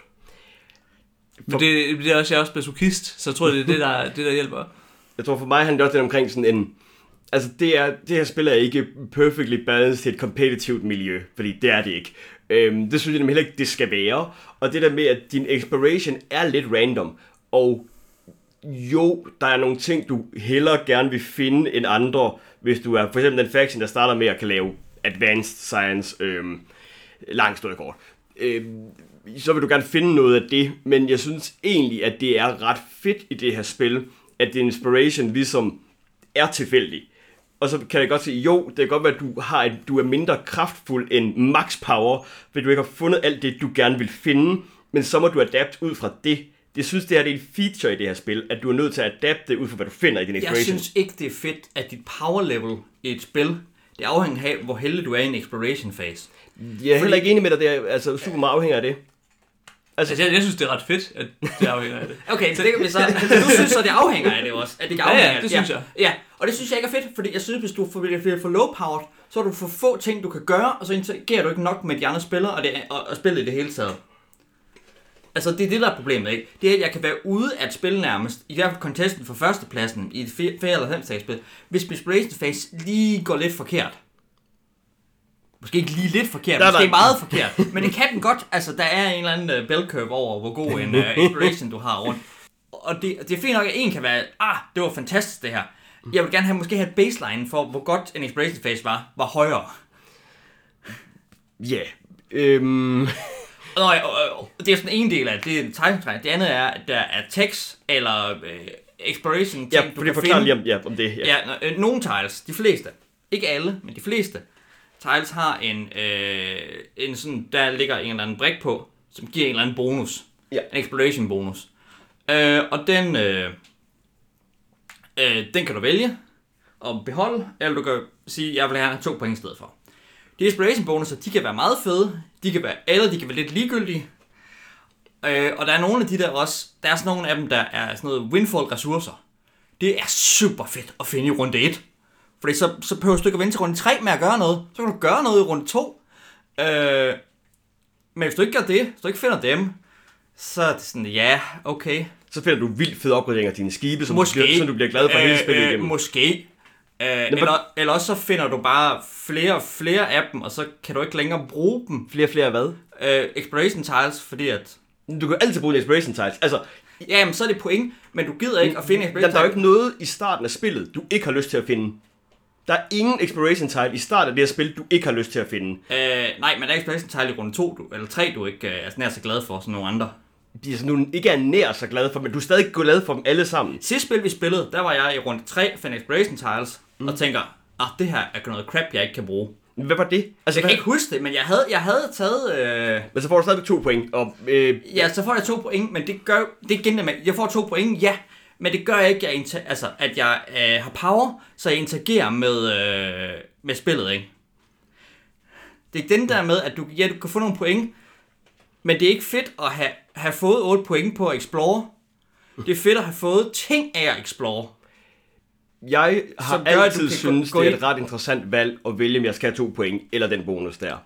Men det, det er også, jeg er også masochist, så jeg tror, det er det, der, det, der hjælper. Jeg tror for mig handler det også lidt omkring sådan en... Altså det, er, det her spil er ikke perfectly balanced til et kompetitivt miljø, fordi det er det ikke. Øhm, det synes jeg nemlig heller ikke, det skal være. Og det der med, at din exploration er lidt random, og jo, der er nogle ting, du hellere gerne vil finde end andre, hvis du er for eksempel den faction, der starter med at kan lave advanced science, øhm, langt stået kort. Øhm, så vil du gerne finde noget af det, men jeg synes egentlig, at det er ret fedt i det her spil, at din inspiration ligesom er tilfældig. Og så kan jeg godt sige, jo, det kan godt være, at du, har et, du er mindre kraftfuld end max power, fordi du ikke har fundet alt det, du gerne vil finde, men så må du adapte ud fra det. Det synes, det her det er en feature i det her spil, at du er nødt til at adapte ud fra, hvad du finder i din Jeg inspiration. synes ikke, det er fedt, at dit power level i et spil, det afhænger af, hvor heldig du er i en exploration phase. Jeg er heller ikke enig med dig, det er altså super meget afhænger af det. Altså, jeg, jeg synes, det er ret fedt, at det afhænger af det. Okay, så det kan vi så... [laughs] Du synes så, det afhænger af det også? At det ikke Ja, ja, afhænger af det synes jeg. Ja, og det synes jeg ikke er fedt, fordi jeg synes, hvis du bliver for low powered, så har du for få ting, du kan gøre, og så interagerer du ikke nok med de andre spillere og, det, og, og spillet i det hele taget. Altså, det er det, der er problemet, ikke? Det er, at jeg kan være ude af et spil nærmest, i hvert fald contesten for førstepladsen i et 4 eller 5 spil, hvis Inspiration Phase lige går lidt forkert. Måske ikke lige lidt forkert, Nej, måske nej. meget forkert. Men det kan den godt. Altså, der er en eller anden uh, bell curve over, hvor god en uh, inspiration du har rundt. Og det, det er fint nok, at en kan være, ah, det var fantastisk det her. Jeg vil gerne have, måske have et baseline for, hvor godt en inspiration phase var, var højere. Ja. Øhm, og, og det er sådan en del af det, det er en timetræk. Det andet er, at der er tekst eller øh, exploration ting, ja, du kan finde. lige om, ja, om det. Ja. Ja, øh, nogle tiles, de fleste, ikke alle, men de fleste tiles har en, øh, en sådan, der ligger en eller anden brik på, som giver en eller anden bonus. Ja. En exploration bonus. Øh, og den, øh, øh, den kan du vælge at beholde, eller du kan sige, jeg vil have to point i stedet for. De inspiration bonusser, de kan være meget fede, de kan være, eller de kan være lidt ligegyldige. Øh, og der er nogle af de der også, der er sådan nogle af dem, der er sådan noget windfall ressourcer. Det er super fedt at finde i runde 1. Fordi så, så behøver du ikke at vente til runde 3 med at gøre noget. Så kan du gøre noget i runde 2. Øh, men hvis du ikke gør det, hvis du ikke finder dem, så er det sådan, ja, okay. Så finder du vildt fede opgraderinger af dine skibe, som, Måske. Du, bliver, som du bliver glad for hele spillet igennem. Måske. Øh, eller, eller også så finder du bare flere og flere af dem, og så kan du ikke længere bruge dem. Flere og flere hvad? Øh, exploration tiles, fordi at... Du kan altid bruge en inspiration tiles. Altså, Ja, men så er det point, men du gider ikke at finde exploration der er jo ikke noget i starten af spillet, du ikke har lyst til at finde. Der er ingen exploration tile i starten af det her spil, du ikke har lyst til at finde. Øh, nej, men der er exploration tile i runde 2, du, eller 3, du ikke øh, er nær så glad for, som nogle andre. De er sådan, nu ikke er nær så glad for, men du er stadig glad for dem alle sammen. Sidste spil, vi spillede, der var jeg i runde 3, fandt exploration tiles, mm. og tænker, ah, det her er noget crap, jeg ikke kan bruge. Hvad var det? Altså, Jeg kan hvad, ikke huske det, men jeg havde, jeg havde taget... Øh, Men så får du stadig to point. Og, øh, ja, så får jeg to point, men det gør... Det er igen det med, jeg får to point, ja, men det gør ikke, jeg inter, altså, at jeg øh, har power, så jeg interagerer med, øh, med spillet, ikke? Det er den der med, at du, ja, du kan få nogle point, men det er ikke fedt at have, have fået 8 point på at explore. Det er fedt at have fået ting af at explore. jeg har gør, altid synes, det er et ret interessant valg at vælge, om jeg skal have to point, eller den bonus der.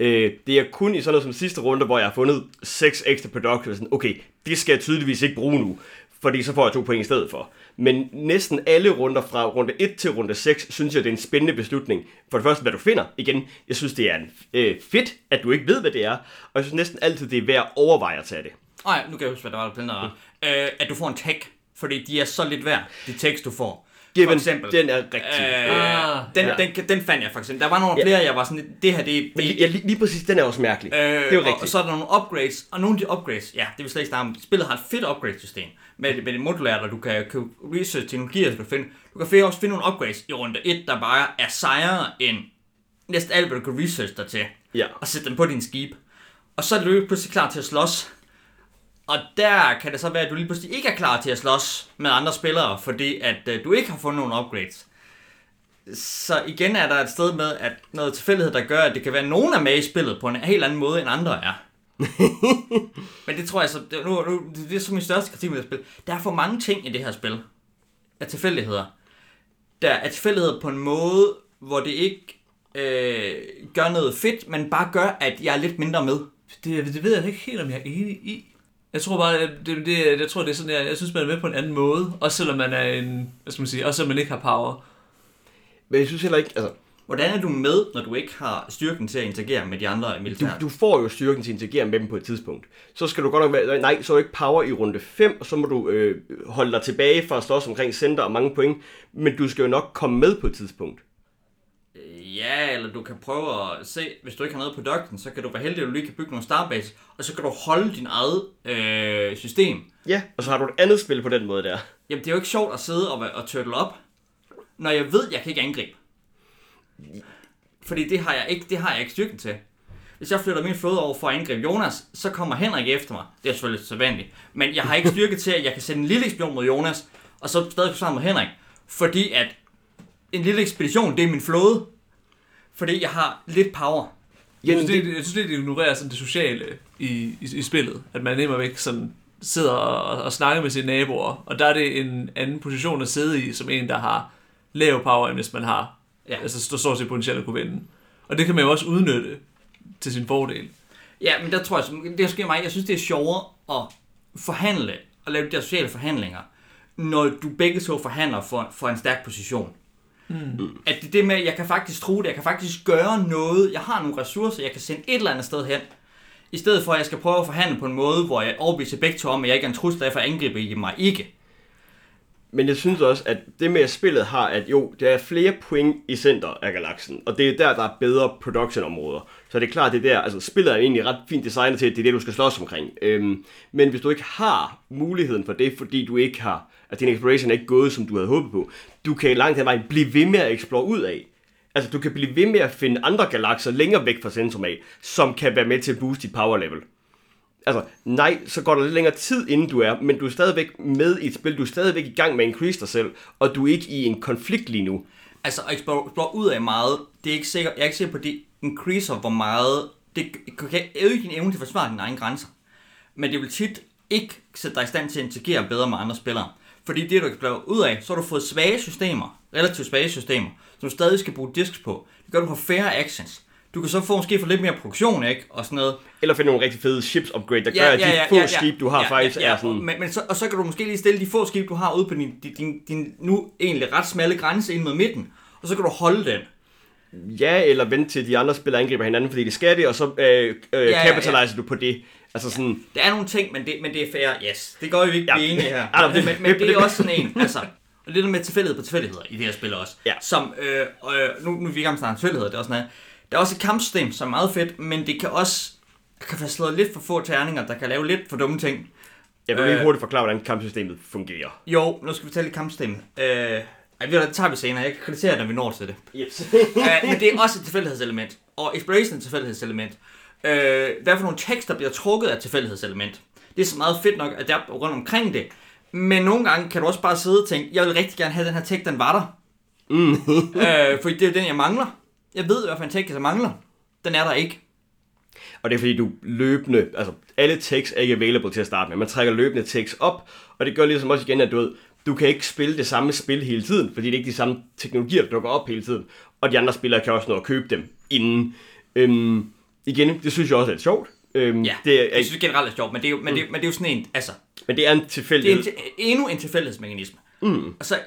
Øh, det er kun i sådan noget som sidste runde, hvor jeg har fundet 6 ekstra production, sådan, okay, det skal jeg tydeligvis ikke bruge nu, fordi så får jeg to point i stedet for. Men næsten alle runder fra runde 1 til runde 6, synes jeg, det er en spændende beslutning. For det første, hvad du finder. Igen, jeg synes, det er en, øh, fedt, at du ikke ved, hvad det er. Og jeg synes næsten altid, det er værd at overveje at tage det. Nej, nu kan jeg huske, hvad der var, der planede mm. øh, At du får en tag, fordi de er så lidt værd, de tekst, du får. Given, eksempel. den er rigtig... Øh, Ah, den, ja. den, den, fandt jeg for eksempel. Der var nogle Ja. flere, jeg var sådan, lidt, det her, det, Men det ja, lige, lige præcis, den er også mærkelig. Øh, det er jo og, rigtigt. og så er der nogle upgrades, og nogle af de upgrades, ja, det vil slet ikke snakke om. Spillet har et fedt upgrade-system med, med det modulære, du kan købe research teknologier, du kan finde. Du kan også finde nogle upgrades i runde 1, der bare er sejere end næsten alt, hvad du kan research dig til, Ja. og sætte dem på din skib. Og så er du pludselig klar til at slås. Og der kan det så være, at du lige pludselig ikke er klar til at slås med andre spillere, fordi at øh, du ikke har fundet nogle upgrades. Så igen er der et sted med, at noget tilfældighed, der gør, at det kan være, at nogen er med i spillet på en helt anden måde, end andre er. [laughs] Men det tror jeg så, det, nu, nu, det, det er så min største kritik med det spil. Der er for mange ting i det her spil, af tilfældigheder. Der er tilfældigheder på en måde, hvor det ikke øh, gør noget fedt, men bare gør, at jeg er lidt mindre med. Det, det ved jeg ikke helt, om jeg er enig i. Jeg tror bare, det, det, jeg tror, det er sådan, jeg, jeg synes, man er med på en anden måde. Også selvom man er en, hvad skal man sige, også selvom man ikke har power. Men jeg synes heller ikke, altså, Hvordan er du med, når du ikke har styrken til at interagere med de andre du, militære? du får jo styrken til at interagere med dem på et tidspunkt. Så skal du godt nok være, nej, så er du ikke power i runde 5, og så må du øh, holde dig tilbage for at slås omkring center og mange point, men du skal jo nok komme med på et tidspunkt. Ja, eller du kan prøve at se, hvis du ikke har noget på dokten, så kan du være heldig, at du lige kan bygge nogle starbase, og så kan du holde din eget øh, system. Ja, og så har du et andet spil på den måde der. Jamen, det er jo ikke sjovt at sidde og, og turtle op, når jeg ved, jeg kan ikke angribe. Fordi det har jeg ikke, det har jeg ikke styrken til. Hvis jeg flytter min flåde over for at angribe Jonas, så kommer Henrik efter mig. Det er selvfølgelig så vanligt. Men jeg har ikke [laughs] styrke til, at jeg kan sende en lille ekspedition mod Jonas, og så stadig forsvare mod Henrik. Fordi at en lille ekspedition, det er min flåde. Fordi jeg har lidt power. Jeg synes, det, jeg synes, det, det ignorerer sådan det sociale i, i, i spillet. At man nemmer væk sådan sidder og, og snakker med sine naboer. Og der er det en anden position at sidde i, som en, der har lav power, end hvis man har. Ja. Altså står stort set potentielt at kunne vinde. Og det kan man jo også udnytte til sin fordel. Ja, men der tror jeg, det sker mig, jeg synes, det er sjovere at forhandle og lave de der sociale forhandlinger, når du begge to forhandler for, for en stærk position. Mm. At det det med, at jeg kan faktisk tro det, jeg kan faktisk gøre noget, jeg har nogle ressourcer, jeg kan sende et eller andet sted hen, i stedet for at jeg skal prøve at forhandle på en måde, hvor jeg overbeviser begge to om, at jeg ikke er en trussel, derfor angriber I mig ikke. Men jeg synes også, at det med at spillet har, at jo, der er flere point i center af galaksen, og det er der, der er bedre production-områder. Så det er klart, det er der, altså spillet er egentlig ret fint designet til, at det er det, du skal slås omkring. Øhm, men hvis du ikke har muligheden for det, fordi du ikke har, at din exploration er ikke gået, som du havde håbet på, du kan langt hen vejen blive ved med at explore ud af. Altså, du kan blive ved med at finde andre galakser længere væk fra centrum af, som kan være med til at booste dit power level. Altså, nej, så går der lidt længere tid, inden du er, men du er stadigvæk med i et spil, du er stadigvæk i gang med at increase dig selv, og du er ikke i en konflikt lige nu. Altså at explore, explore ud af meget, det er ikke sikker, jeg er ikke sikker på, at det increaser, hvor meget, det kan øge din evne til at forsvare dine egne grænser. Men det vil tit ikke sætte dig i stand til at interagere bedre med andre spillere. Fordi det, du explorer ud af, så har du fået svage systemer, relativt svage systemer, som du stadig skal bruge disks på. Det gør, at du har færre actions. Du kan så få måske få lidt mere produktion, ikke? Og sådan noget. Eller finde nogle rigtig fede ships upgrade, der gør, at de få skib, du har, faktisk er sådan... Men, men så, og så kan du måske lige stille de få skib, du har ude på din, din, din, din nu egentlig ret smalle grænse ind mod midten, og så kan du holde den. Ja, eller vente til de andre spillere angriber hinanden, fordi det skal det, og så øh, øh, ja, capitaliser du på det. Altså sådan... Der er nogle ting, men det, men det er fair, yes. Det går jo ikke Ja. ja. enige her. [laughs] Ja, men, men det er også sådan en, [laughs] altså, og det der med tilfældighed på tilfældigheder i det her spil også. Ja. Som, øh, øh, nu, nu er vi i gang med at tilfældigheder, det er også sådan her. Der er også et kampsystem, som er meget fedt, men det kan også kan være slået lidt for få terninger, der kan lave lidt for dumme ting. Jeg vil lige Øh. hurtigt forklare, hvordan kampsystemet fungerer. Jo, nu skal vi tale lidt kampsystem. Øh, ej, det tager vi senere. Jeg kan kritisere, når vi når til det. Yes. uh, [laughs] men det er også et tilfældighedselement. Og exploration er et tilfældighedselement. Uh, hvad for nogle tekster bliver trukket af tilfældighedselement? Det er så meget fedt nok, at der er rundt omkring det. Men nogle gange kan du også bare sidde og tænke, jeg vil rigtig gerne have den her tekst, den var der. Mm. uh, fordi det er den, jeg mangler. Jeg ved, hvad for en tekst, jeg mangler. Den er der ikke. Og det er fordi, du løbende, altså alle tekst er ikke available til at starte med. Man trækker løbende tekst op, og det gør ligesom også igen, at du ved, du kan ikke spille det samme spil hele tiden, fordi det er ikke de samme teknologier, der dukker op hele tiden. Og de andre spillere kan også nå at købe dem inden. Øhm, igen, det synes jeg også er lidt sjovt. Øhm, Ja, det er, jeg synes generelt er sjovt, men det er jo, men det, men det er jo sådan en, altså, men det er en det er tilfældighed. en, endnu en tilfældighedsmekanisme. Mm. Og så,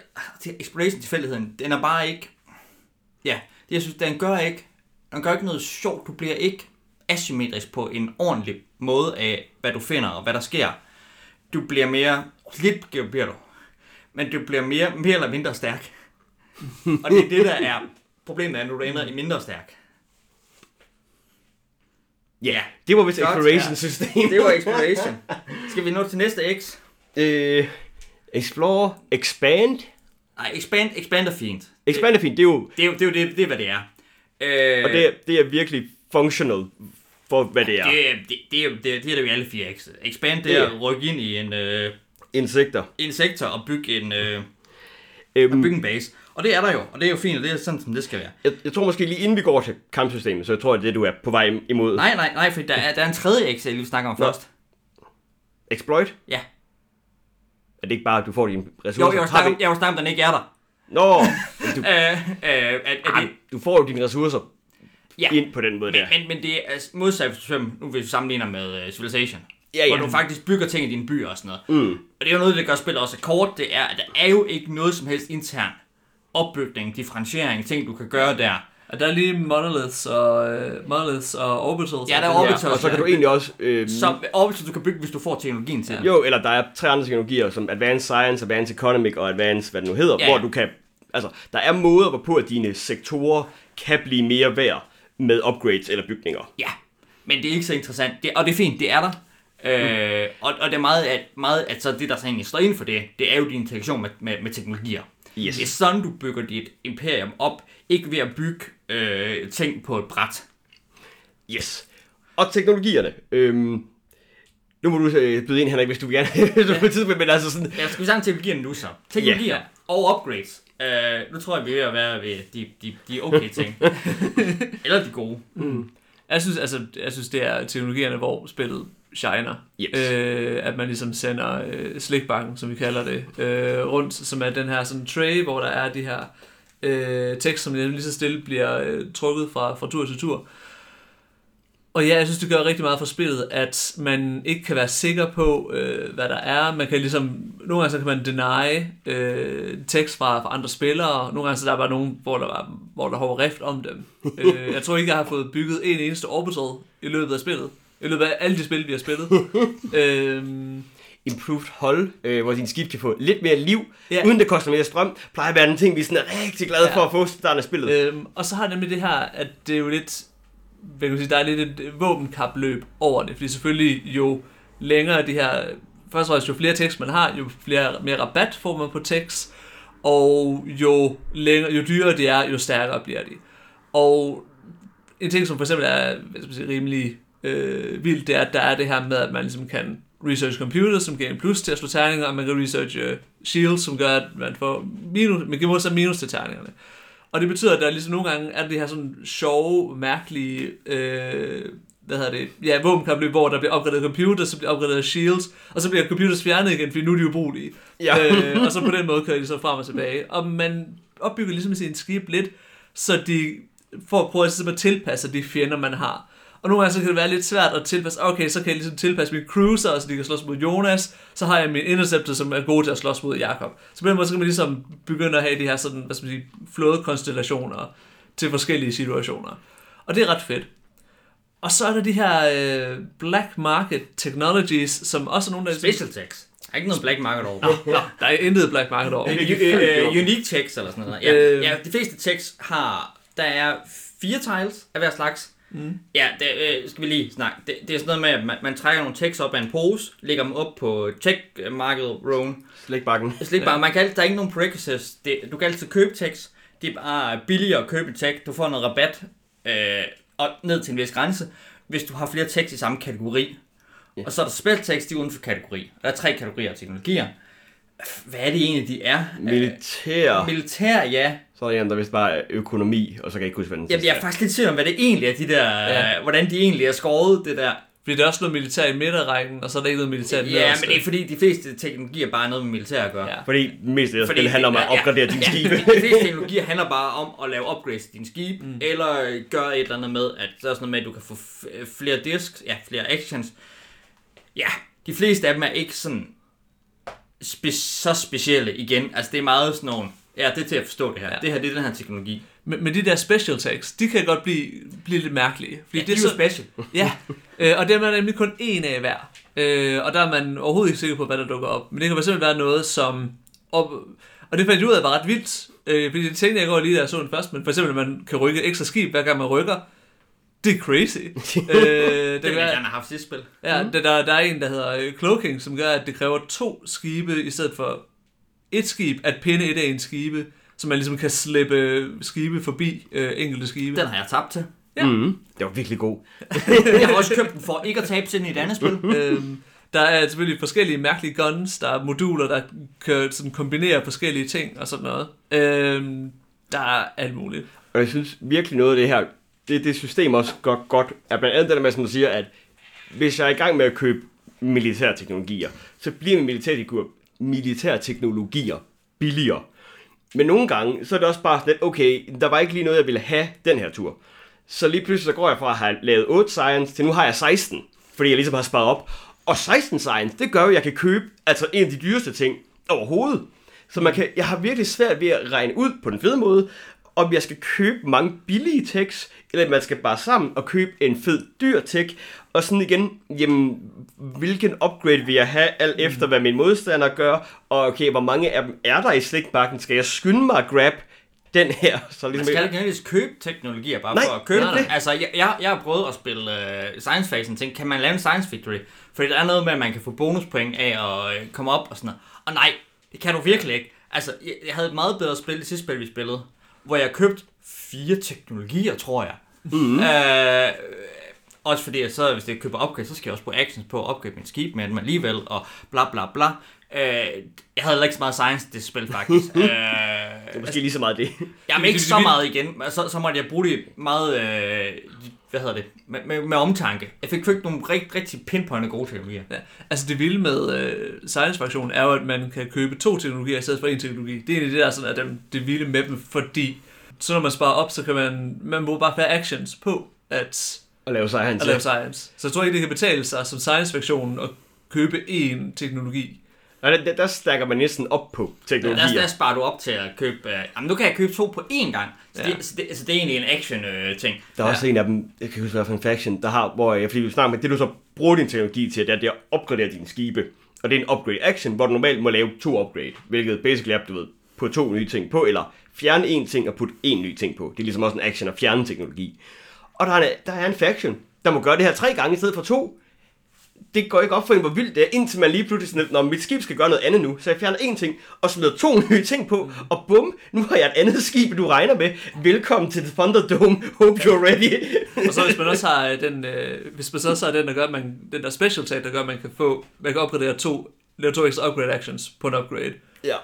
til exploration tilfældigheden, den er bare ikke, ja, det jeg synes, den gør ikke, den gør ikke noget sjovt, du bliver ikke asymmetrisk på en ordentlig måde af, hvad du finder og hvad der sker. Du bliver mere, lidt bliver du, men du bliver mere, mere eller mindre stærk. Og det er det, der er problemet, er, når du ender i mindre stærk. Ja, det var vist Godt, exploration ja. system. Det var exploration. Skal vi nå til næste X? øh, explore, expand. Nej, expand, expand er fint. Expand er fint, det er jo, Det, det, er jo, det, er det, det er, hvad det er. Øh, og det er, det er virkelig functional for, hvad det er. det, er- det, det, er, det, er- det er det jo alle fire X. Expand, det er at rykke ind i en, øh, Insekter. en sektor og bygge en, øh, Øhm, bygge en base. Og det er der jo, og det er jo fint, og det er sådan, som det skal være. jeg, jeg tror måske lige inden vi går til kampsystemet, så jeg tror, det er det, du er på vej imod. Nej, nej, nej, for der er, der er en tredje X, jeg lige vil snakke om Nå. først. Exploit? Ja. Er det ikke bare, at du får dine ressourcer? Jo, jeg vil Har snakke, om, jeg snakke om, den ikke er der. Nå, men [laughs] du, Øh, øh, at Ej, det, du får jo dine ressourcer ja, ind på den måde men, der. men, men det er altså, modsat, nu hvis vi sammenligner med uh, Civilization. Ja, Hvor ja. du faktisk bygger ting i dine byer og sådan noget. Mm. Og det er jo noget, der gør spillet også kort, det er, at der er jo ikke noget som helst intern opbygning, differentiering, ting du kan gøre der. Og der er lige monoliths og, uh, monoliths og orbitals. Ja, der er orbitals. Ja, og så kan du egentlig også... Øh, Så Orbital du kan bygge, hvis du får teknologien til. Jo, eller der er tre andre teknologier, som Advanced Science, Advanced Economic og Advanced, hvad det nu hedder, Ja, ja, ja. hvor du kan... Altså, der er måder, hvorpå at dine sektorer kan blive mere værd med upgrades eller bygninger. Ja, men det er ikke så interessant. Det, og det er fint, det er der. Øh, og, og det er meget, at, meget at så det, der så egentlig står inden for det, det er jo din interaktion med, med, med teknologier. Yes. Det er sådan, du bygger dit imperium op, ikke ved at bygge øh, ting på et bræt. Yes. Og teknologierne. Øhm, nu må du øh, byde ind, Henrik, hvis du gerne [laughs] hvis du et tidspunkt, men altså sådan... Ja, skal vi sammen teknologierne nu så? Teknologier Ja. og upgrades. Øh, nu tror jeg, vi er ved at være ved de, de, de okay ting. [laughs] Eller de gode. Jeg synes, altså, jeg synes, det er teknologierne, hvor spillet shiner. Yes. Øh, at man ligesom sender øh, slikbanken, som vi kalder det, øh, rundt, som er den her sådan tray, hvor der er de her øh, tekst, som lige så stille bliver øh, trukket fra, fra tur til tur. Og ja, jeg synes, det gør rigtig meget for spillet, at man ikke kan være sikker på, øh, hvad der er. Man kan ligesom, nogle gange så kan man deny øh, tekst fra, fra andre spillere. Nogle gange så er der bare nogen, hvor der, var, hvor der var rift om dem. [laughs] øh, jeg tror ikke, jeg har fået bygget en eneste orbital i løbet af spillet. I løbet af alle de spil, vi har spillet. [laughs] øhm, Improved hull, øh, hvor din skib kan få lidt mere liv, Ja. uden det koster mere strøm, plejer at være en ting, vi sådan er rigtig glade Ja. for at få starten af spillet. øhm, og så har det nemlig det her, at det er jo lidt, hvad kan sige, der er lidt et våbenkapløb over det. Fordi selvfølgelig jo længere de her, først og fremmest jo flere tekst man har, jo flere, mere rabat får man på tekst, og jo, længere, jo dyrere de er, jo stærkere bliver de. Og en ting, som for eksempel er hvad skal man sige, rimelig øh, vildt, det er, at der er det her med, at man ligesom kan research computers, som giver en plus til at slå terninger, og man kan research øh, shields, som gør, at man får minus, man giver modsat minus til terningerne. Og det betyder, at der ligesom nogle gange er det her sådan sjove, mærkelige, øh, hvad hedder det, ja, våbenkapløb, hvor der bliver opgraderet computers, så bliver opgraderet shields, og så bliver computers fjernet igen, fordi nu er de ubrugelige. Ja. Øh, og så på den måde kører de så frem og tilbage. Og man opbygger ligesom sin skib lidt, så de får prøve at, at tilpasse de fjender, man har. Og nogle gange så kan det være lidt svært at tilpasse, okay, så kan jeg ligesom tilpasse min cruiser, så de kan slås mod Jonas, så har jeg min interceptor, som er god til at slås mod Jakob. Så på den måde så kan man ligesom begynde at have de her sådan, hvad skal man sige, flådekonstellationer til forskellige situationer. Og det er ret fedt. Og så er der de her øh, black market technologies, som også er nogle, der... Special text. Der er ikke noget black market over. Nå, der er intet black market over. Øh, unique text eller sådan noget. Ja, Øh. ja, de fleste text har, der er fire tiles af hver slags. Mm. Ja, det øh, skal vi lige snakke. Det, det er sådan noget med, at man, man trækker nogle tekst op af en pose, lægger dem op på checkmarkedet rown. Slikbakken. Slik bare, man kan, altid- der er ikke nogen prerequisites. Det, du kan altid købe tekst. Det er bare billigere at købe tekst. Du får noget rabat øh, og ned til en vis grænse, hvis du har flere tekst i samme kategori. Ja. Og så er der spiltekst i uden for kategori. Der er tre kategorier af teknologier. Hvad er det egentlig, de er? Militær. Øh, militær, ja. Så er der en, der vist bare er økonomi, og så kan jeg ikke huske, hvad den Jamen, jeg er faktisk lidt tvivl om, hvad det egentlig er, de der, Ja. ja. hvordan de egentlig er skåret, det der. Fordi der er også noget militær i midterrækken, og så er der ikke noget militær i Ja, men det er fordi, de fleste teknologier bare har noget med militær at gøre. Ja. Fordi mest af det handler om at ja, ja. opgradere dine skibe. de fleste teknologier handler bare om at lave upgrades til din skib, mm. eller gøre et eller andet med, at der er sådan noget med, at du kan få f- flere disks, ja, flere actions. Ja, de fleste af dem er ikke sådan spe- så specielle igen. Altså, det er meget sådan nogle, ja, det er til at forstå det her. Ja. Det her, det er den her teknologi. Men, men de der special tags, de kan godt blive, blive lidt mærkelige. Fordi Ja, det er så, special. [laughs] Ja, øh, og dem er nemlig kun én af hver. Øh, og der er man overhovedet ikke sikker på, hvad der dukker op. Men det kan fx være noget som... Og, og det fandt jeg ud af var ret vildt, Øh, fordi det tænkte jeg går lige, da jeg så den først, men for eksempel, at man kan rykke et ekstra skib, hver gang man rykker. Det er crazy. [laughs] øh, Det ville jeg gerne have haft sidste spil. ja, der, der, der er en, der hedder øh, cloaking, som gør, at det kræver to skibe i stedet for et skib, at pinde et af en skibe, så man ligesom kan slippe skibe forbi øh, enkelte skibe. Den har jeg tabt til. Ja. Mm. Det var virkelig god. [laughs] Jeg har også købt den for ikke at tabe til den i et andet spil. [laughs] øhm, der er selvfølgelig forskellige mærkelige guns, der er moduler, der kan sådan kombinere forskellige ting og sådan noget. Øhm, der er alt muligt. Og jeg synes virkelig noget af det her, det, det system også går godt, er blandt andet det der med, som du siger, at hvis jeg er i gang med at købe militærteknologier, så bliver mine militærteknologier, militærteknologier billigere. Men nogle gange, så er det også bare sådan lidt, okay, der var ikke lige noget, jeg ville have den her tur. Så lige pludselig så går jeg fra at have lavet 8 science, til nu har jeg 16, fordi jeg ligesom har sparet op. Og 16 science, det gør jo, at jeg kan købe altså en af de dyreste ting overhovedet. Så man kan, jeg har virkelig svært ved at regne ud på den fede måde, om jeg skal købe mange billige techs, eller man skal bare sammen og købe en fed dyr tech, og sådan igen, jamen, hvilken upgrade vil jeg have, alt efter hvad min modstander gør, og okay, hvor mange af dem er der i slikbakken, skal jeg skynde mig at grab den her, så Man ligesom skal ikke nødvendigvis købe teknologier bare Nej, for at købe nej, det. nej. Altså, jeg, jeg, jeg har prøvet at spille uh, science fasen ting. Kan man lave en science victory? Fordi der er noget med, at man kan få bonuspoint af at øh, komme op og sådan noget. Og nej, det kan du virkelig ikke. Altså, jeg, jeg havde et meget bedre spil, det sidste spil, vi spillede, hvor jeg købte fire teknologier, tror jeg. Mm-hmm. Uh, også fordi, at så, hvis det køber upgrade, så skal jeg også bruge actions på at opgradere min skib med dem alligevel, og bla bla bla. Uh, jeg havde heller ikke så meget science det spil, faktisk. uh, [laughs] Det er måske lige så meget det. Jamen ikke så meget igen, så, så måtte jeg bruge det meget, øh, hvad hedder det, med, med, med omtanke. Jeg fik ikke nogle rigtig, rigtig pinpointe gode teknologier. Ja. Altså det vilde med øh, science-fraktionen er jo, at man kan købe to teknologier i stedet for en teknologi. Det er egentlig det, der er sådan, at det, det vilde med dem, fordi så når man sparer op, så kan man, man bruger bare flere actions på at, At lave science. at lave science. Så jeg tror ikke, det kan betale sig som science-fraktionen at købe én teknologi. Og der, der, der stakker man næsten op på Der, teknologier. der sparer du op til at købe, øh, jamen nu kan jeg købe to på én gang. Så, Ja. det, så, det, så det er egentlig en action øh, ting. Der er også en af dem, jeg kan huske, hvad for en faction, der har, hvor jeg, fordi du snakker med, det du så bruger din teknologi til, det er, det er at opgradere dine skibe. Og det er en upgrade action, hvor du normalt må lave to upgrade, hvilket basically er, du ved, på to nye ting på, eller fjerne en ting og putte en ny ting på. Det er ligesom også en action at fjerne teknologi. Og der er, en, der er en faction, der må gøre det her tre gange i stedet for to. Det går ikke op for en, hvor vildt det er, indtil man lige pludselig sådan, når mit skib skal gøre noget andet nu, så jeg fjerner en ting, og smider to [laughs] nye ting på, og bum, nu har jeg et andet skib, du regner med. Velkommen til The Thunderdome, [laughs] hope you're ready. Og så hvis man også har øh, den, øh, hvis man så også har den, der gør, man, den der special tag, der gør, at man kan få, man kan opgradere to, lave to ekstra upgrade actions på en upgrade. ja.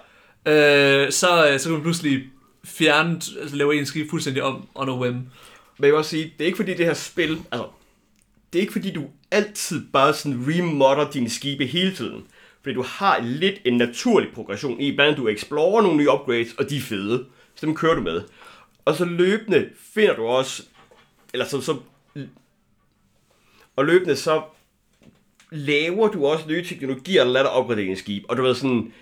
Øh, så, øh, så kan man pludselig fjerne, altså lave en skib fuldstændig om on a whim. Men jeg vil også sige, det er ikke fordi det her spil, altså, det er ikke fordi du altid bare sådan remodder dine skibe hele tiden. Fordi du har lidt en naturlig progression i, blandt andet du explorer nogle nye upgrades, og de er fede. Så dem kører du med. Og så løbende finder du også, eller så, så og løbende så laver du også nye teknologier, der lader dig opgradere dine skib. Og du ved sådan,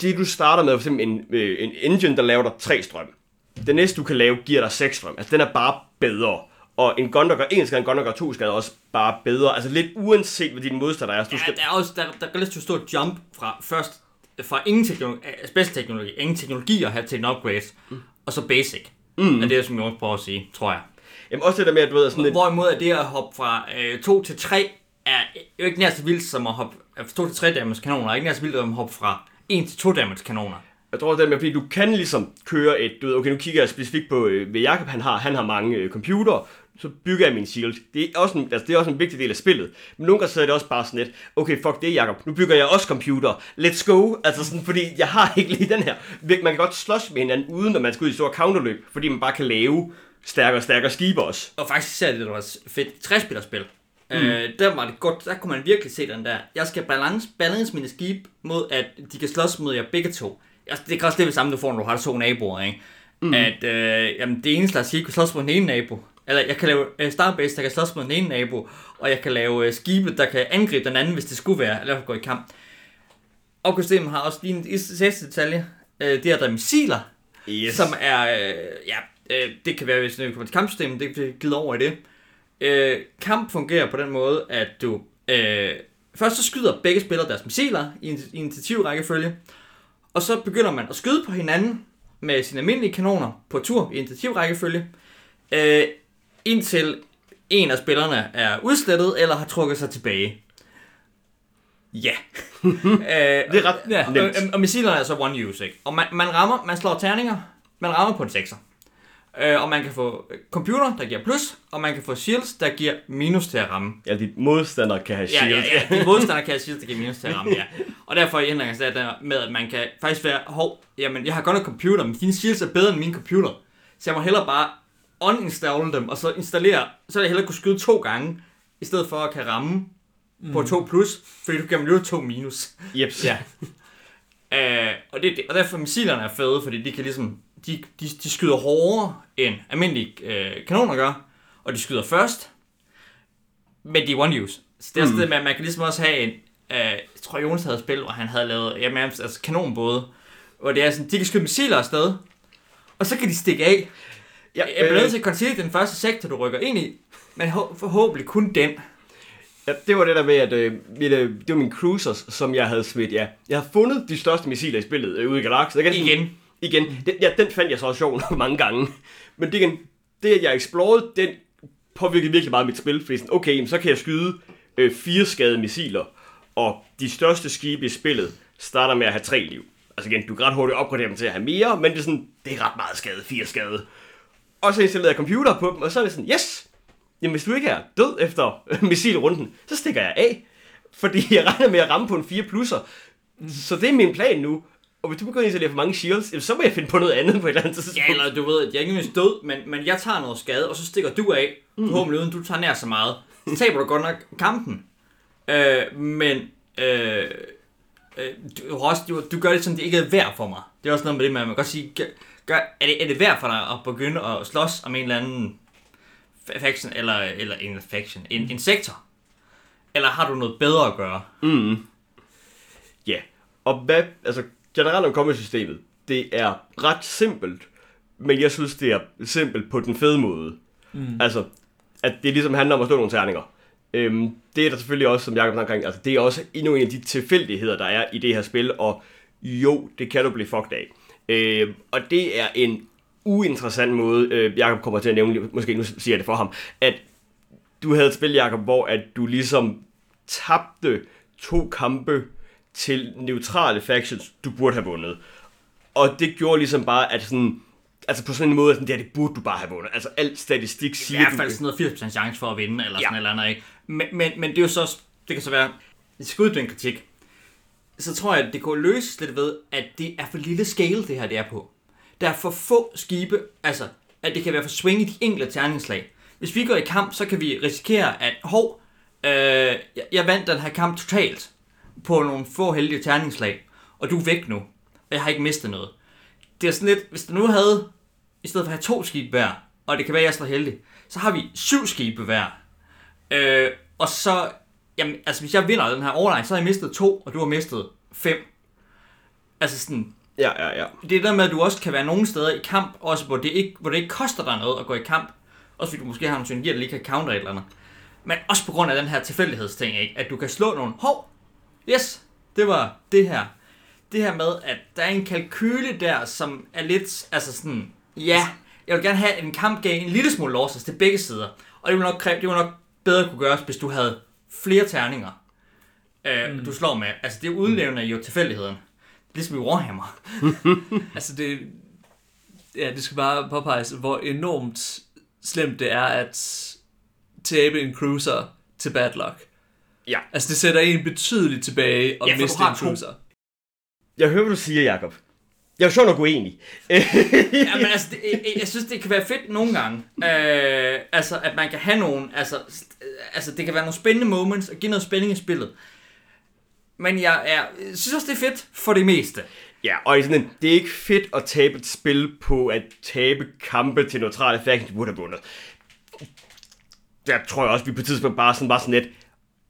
det du starter med, for eksempel en, øh, en engine, der laver dig tre strøm. Det næste du kan lave, giver dig 6 strøm. Altså den er bare bedre. Og en gun, der gør 1 skade, en gun, der gør 2 skade, er også bare bedre. Altså lidt uanset, hvad din modstander er. Så du Ja, skal... der er også der, der er relativt stort jump fra først fra ingen teknologi, special teknologi, ingen teknologier her til en upgrade, mm. og så basic. Mm. Er det, som jeg også prøver at sige, tror jeg. Jamen også det der med, at du ved, sådan lidt... Hvorimod at det at hoppe fra 2 øh, til 3 er jo ikke nær så vildt som at hoppe fra 2 til 3 damage kanoner, er ikke nær så vildt som at hoppe fra 1 til 2 damage kanoner. Jeg tror, det er med, fordi du kan ligesom køre et, du ved, okay, nu kigger jeg specifikt på, øh, hvad Jacob han har, han har mange øh, computere, så bygger jeg min shield. Det er, også en, altså, det er også en vigtig del af spillet. Men nogle gange så er det også bare sådan lidt, okay, fuck det, Jacob, nu bygger jeg også computer. Let's go. Altså sådan, fordi jeg har [laughs] ikke lige den her. Man kan godt slås med hinanden, uden at man skal ud i store counterløb, fordi man bare kan lave stærkere og stærkere skibe også. Og faktisk især det, der var fedt træspillerspil. Mm. Øh, der var det godt, der kunne man virkelig se den der. Jeg skal balance, balance mine skib mod, at de kan slås mod jer begge to. Altså, det kan også det det samme, du får, når du har to naboer, ikke? Mm. At øh, jamen, det eneste, der skib kan slås mod den ene nabo. Eller jeg kan lave øh, Starbase, der kan slås mod den ene nabo. Og jeg kan lave øh, skibe, der kan angribe den anden, hvis det skulle være. Eller gå i kamp. Og systemet har også lige en sidste detalje. Øh, det er der er missiler, Yes. som er, øh, ja, øh, det kan være, hvis det kommer til kampsystemet, det bliver givet over i det. Øh, kamp fungerer på den måde, at du, øh, først så skyder begge spillere deres missiler i en i initiativrækkefølge, Og så begynder man at skyde på hinanden med sine almindelige kanoner på tur i initiativrækkefølge, øh, indtil en af spillerne er udslettet eller har trukket sig tilbage. Ja. [laughs] øh, Det er ret Ja. nemt. og, og missilerne er så one use, ikke? Og man, man rammer, man slår terninger, man rammer på en 6'er. Øh, og man kan få computer, der giver plus, og man kan få shields, der giver minus til at ramme. Ja, dit modstander kan have Ja, ja, shield. ja. Din [laughs] modstander kan have shields, der giver minus til at ramme, ja. Og derfor er ændringen så der med, at man kan faktisk være, hov, jamen, jeg har godt nok computer, men dine shields er bedre end min computer. Så jeg må hellere bare uninstalle dem, og så installere, så vil jeg hellere kunne skyde to gange, i stedet for at kan ramme mm. på 2 plus, fordi du kan jo 2 minus. Jeps. Ja. Øh, og, det, og derfor missilerne er fede, fordi de kan ligesom, de, de, de skyder hårdere end almindelige øh, kanoner gør, og de skyder først, men de er one use. Så det er mm. sådan man kan ligesom også have en, øh, jeg tror Jonas havde et spil, hvor han havde lavet, jamen, altså kanonbåde, hvor det er sådan, de kan skyde missiler afsted, og så kan de stikke af. Ja, Jeg bliver nødt øh, til at consider den første sektor, du rykker ind i, men forhåbentlig kun den. Ja, det var det der med, at øh, mit, øh, det var mine cruisers, som jeg havde smidt, ja. Jeg har fundet de største missiler i spillet øh, ude i galaksen. Jeg kan sådan- Igen. Den, ja, den fandt jeg så også sjov nok mange gange. Men det, igen, det at jeg explorede, den påvirkede virkelig meget mit spil. Fordi sådan, okay, så kan jeg skyde øh, fire skadede missiler, og de største skibe i spillet starter med at have tre liv. Altså igen, du kan ret hurtigt opgradere dem til at have mere, men det er sådan, det er ret meget skade, fire skade. Og så installerede jeg computer på dem, og så er det sådan, yes, jamen hvis du ikke er død efter [laughs] missilrunden, så stikker jeg af. Fordi jeg regner med at ramme på en 4 plusser. Så det er min plan nu. Og hvis du begynder at installere for mange shields, så må jeg finde på noget andet på et eller andet tidspunkt. Ja, eller du ved, at jeg er ikke nødvendigvis død, men, men jeg tager noget skade, og så stikker du af, mm. forhåbentlig uden du tager nær så meget. Så taber du godt nok kampen. Øh, men øh, øh, du, også, du, du gør det sådan, det ikke er værd for mig. Det er også noget med det med, at man kan godt sige, gør, gør, er, det, er det værd for dig at begynde at slås om en eller anden fa- faction, eller, eller en faction, en, en sektor? Eller har du noget bedre at gøre? Mm. Ja, og hvad, altså generelt om combat-systemet, det er ret simpelt, men jeg synes, det er simpelt på den fede måde. Mm. Altså, at det ligesom handler om at slå nogle terninger. Øhm, det er der selvfølgelig også, som Jacob snakker omkring, altså det er også endnu en af de tilfældigheder, der er i det her spil, og jo, det kan du blive fucked af. Øhm, og det er en uinteressant måde, øh, Jacob kommer til at nævne, måske nu siger jeg det for ham, at du havde et spil, Jacob, hvor at du ligesom tabte to kampe til neutrale factions, du burde have vundet. Og det gjorde ligesom bare, at sådan, altså på sådan en måde, at sådan, det, her, det burde du bare have vundet. Altså alt statistik I siger, hvert du fald sådan noget 80% chance for at vinde, eller sådan Ja. ja. eller andet, ikke? Men, men, men det er jo så, det kan så være, hvis jeg en kritik, så tror jeg, at det kunne løses lidt ved, at det er for lille scale, det her det er på. Der er for få skibe, altså, at det kan være for swing i de enkelte terningslag. Hvis vi går i kamp, så kan vi risikere, at, hov, øh, jeg, jeg vandt den her kamp totalt på nogle få heldige terningslag, og du er væk nu, og jeg har ikke mistet noget. Det er sådan lidt, hvis du nu havde, i stedet for at have to skibe hver, og det kan være, at jeg er så heldig, så har vi syv skibe hver. Øh, og så, jamen, altså hvis jeg vinder den her overline, så har jeg mistet to, og du har mistet fem. Altså sådan, Ja, ja, ja. det er der med, at du også kan være nogle steder i kamp, også hvor det ikke, hvor det ikke koster dig noget at gå i kamp. Også fordi du måske har nogle synergier, der lige kan counter et eller andet. Men også på grund af den her tilfældighedsting, ikke? at du kan slå nogle, hov, yes, det var det her. Det her med, at der er en kalkyle der, som er lidt, altså sådan, ja, jeg vil gerne have en kamp gav en lille smule losses til begge sider. Og det vil nok, kræve, det vil nok bedre kunne gøres, hvis du havde flere terninger, øh, mm. du slår med. Altså det udlevende jo tilfældigheden. Ligesom i Warhammer. [laughs] Altså det, ja, det skal bare påpeges, hvor enormt slemt det er at tabe en cruiser til bad luck. Ja. Altså det sætter en betydeligt tilbage og Ja, miste cruiser. Jeg hører, hvad du siger, Jacob. Jeg er jo sjovt nok uenig. [laughs] ja, men altså, det, jeg, jeg synes, det kan være fedt nogle gange. Øh, altså, at man kan have nogle, altså, st- altså, det kan være nogle spændende moments, og give noget spænding i spillet. Men jeg, er, jeg synes også, det er fedt for det meste. Ja, og sådan en, det er ikke fedt at tabe et spil på at tabe kampe til neutrale factions, du burde have vundet. Der tror jeg også, vi på et tidspunkt bare sådan, bare sådan lidt,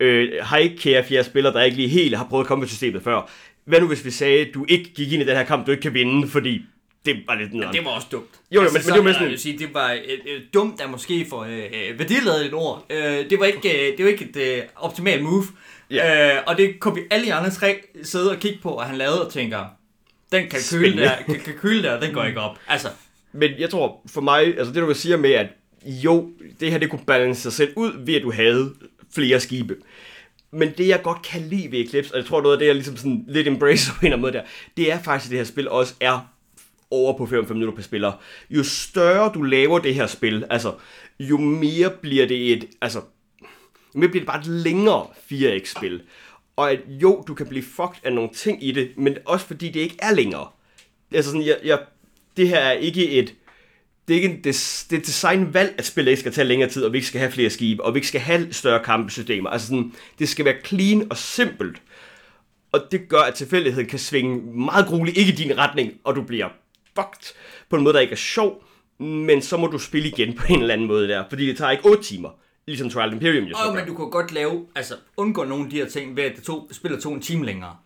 øh, hej kære fjerde spiller, der ikke lige helt har prøvet combat-systemet før. Hvad nu hvis vi sagde, at du ikke gik ind i den her kamp, du ikke kan vinde, fordi det var lidt noget. Det var også dumt. Jo, jo, men- men det var sådan, jeg vil sige, det var et, et dumt, der måske for øh, øh, værdiladet et ord. Øh, det var ikke, øh, det var ikke et øh, optimalt move. Ja. Øh, og det kunne vi alle de andre tre sidde og kigge på, og han lavede og tænker, Den kalkyl Spændende. der, ka- kalkyl der, den går ikke op. Altså, Men jeg tror for mig, altså det du siger med, at jo, det her det kunne balance sig selv ud ved, at du havde flere skibe. Men det jeg godt kan lide ved Eclipse, og jeg tror noget af det, jeg ligesom sådan lidt embracer på en eller anden måde der, det er faktisk, at det her spil også er over på 5 minutter per spiller. Jo større du laver det her spil, altså, jo mere bliver det et, altså, jo mere bliver det bare et længere 4X-spil. Og at jo, du kan blive fucked af nogle ting i det, men også fordi det ikke er længere. Altså sådan, jeg, jeg, det her er ikke et, det er ikke en des, det er designvalg, at spillet ikke skal tage længere tid, og vi ikke skal have flere skibe, og vi ikke skal have større kampesystemer. Altså sådan, det skal være clean og simpelt. Og det gør, at tilfældigheden kan svinge meget grueligt ikke i din retning, og du bliver fucked på en måde, der ikke er sjov, men så må du spille igen på en eller anden måde der, fordi det tager ikke 8 timer, ligesom Trial Imperium jo så men du kunne godt lave, altså undgå nogle af de her ting ved, at det tog, spiller to en time længere.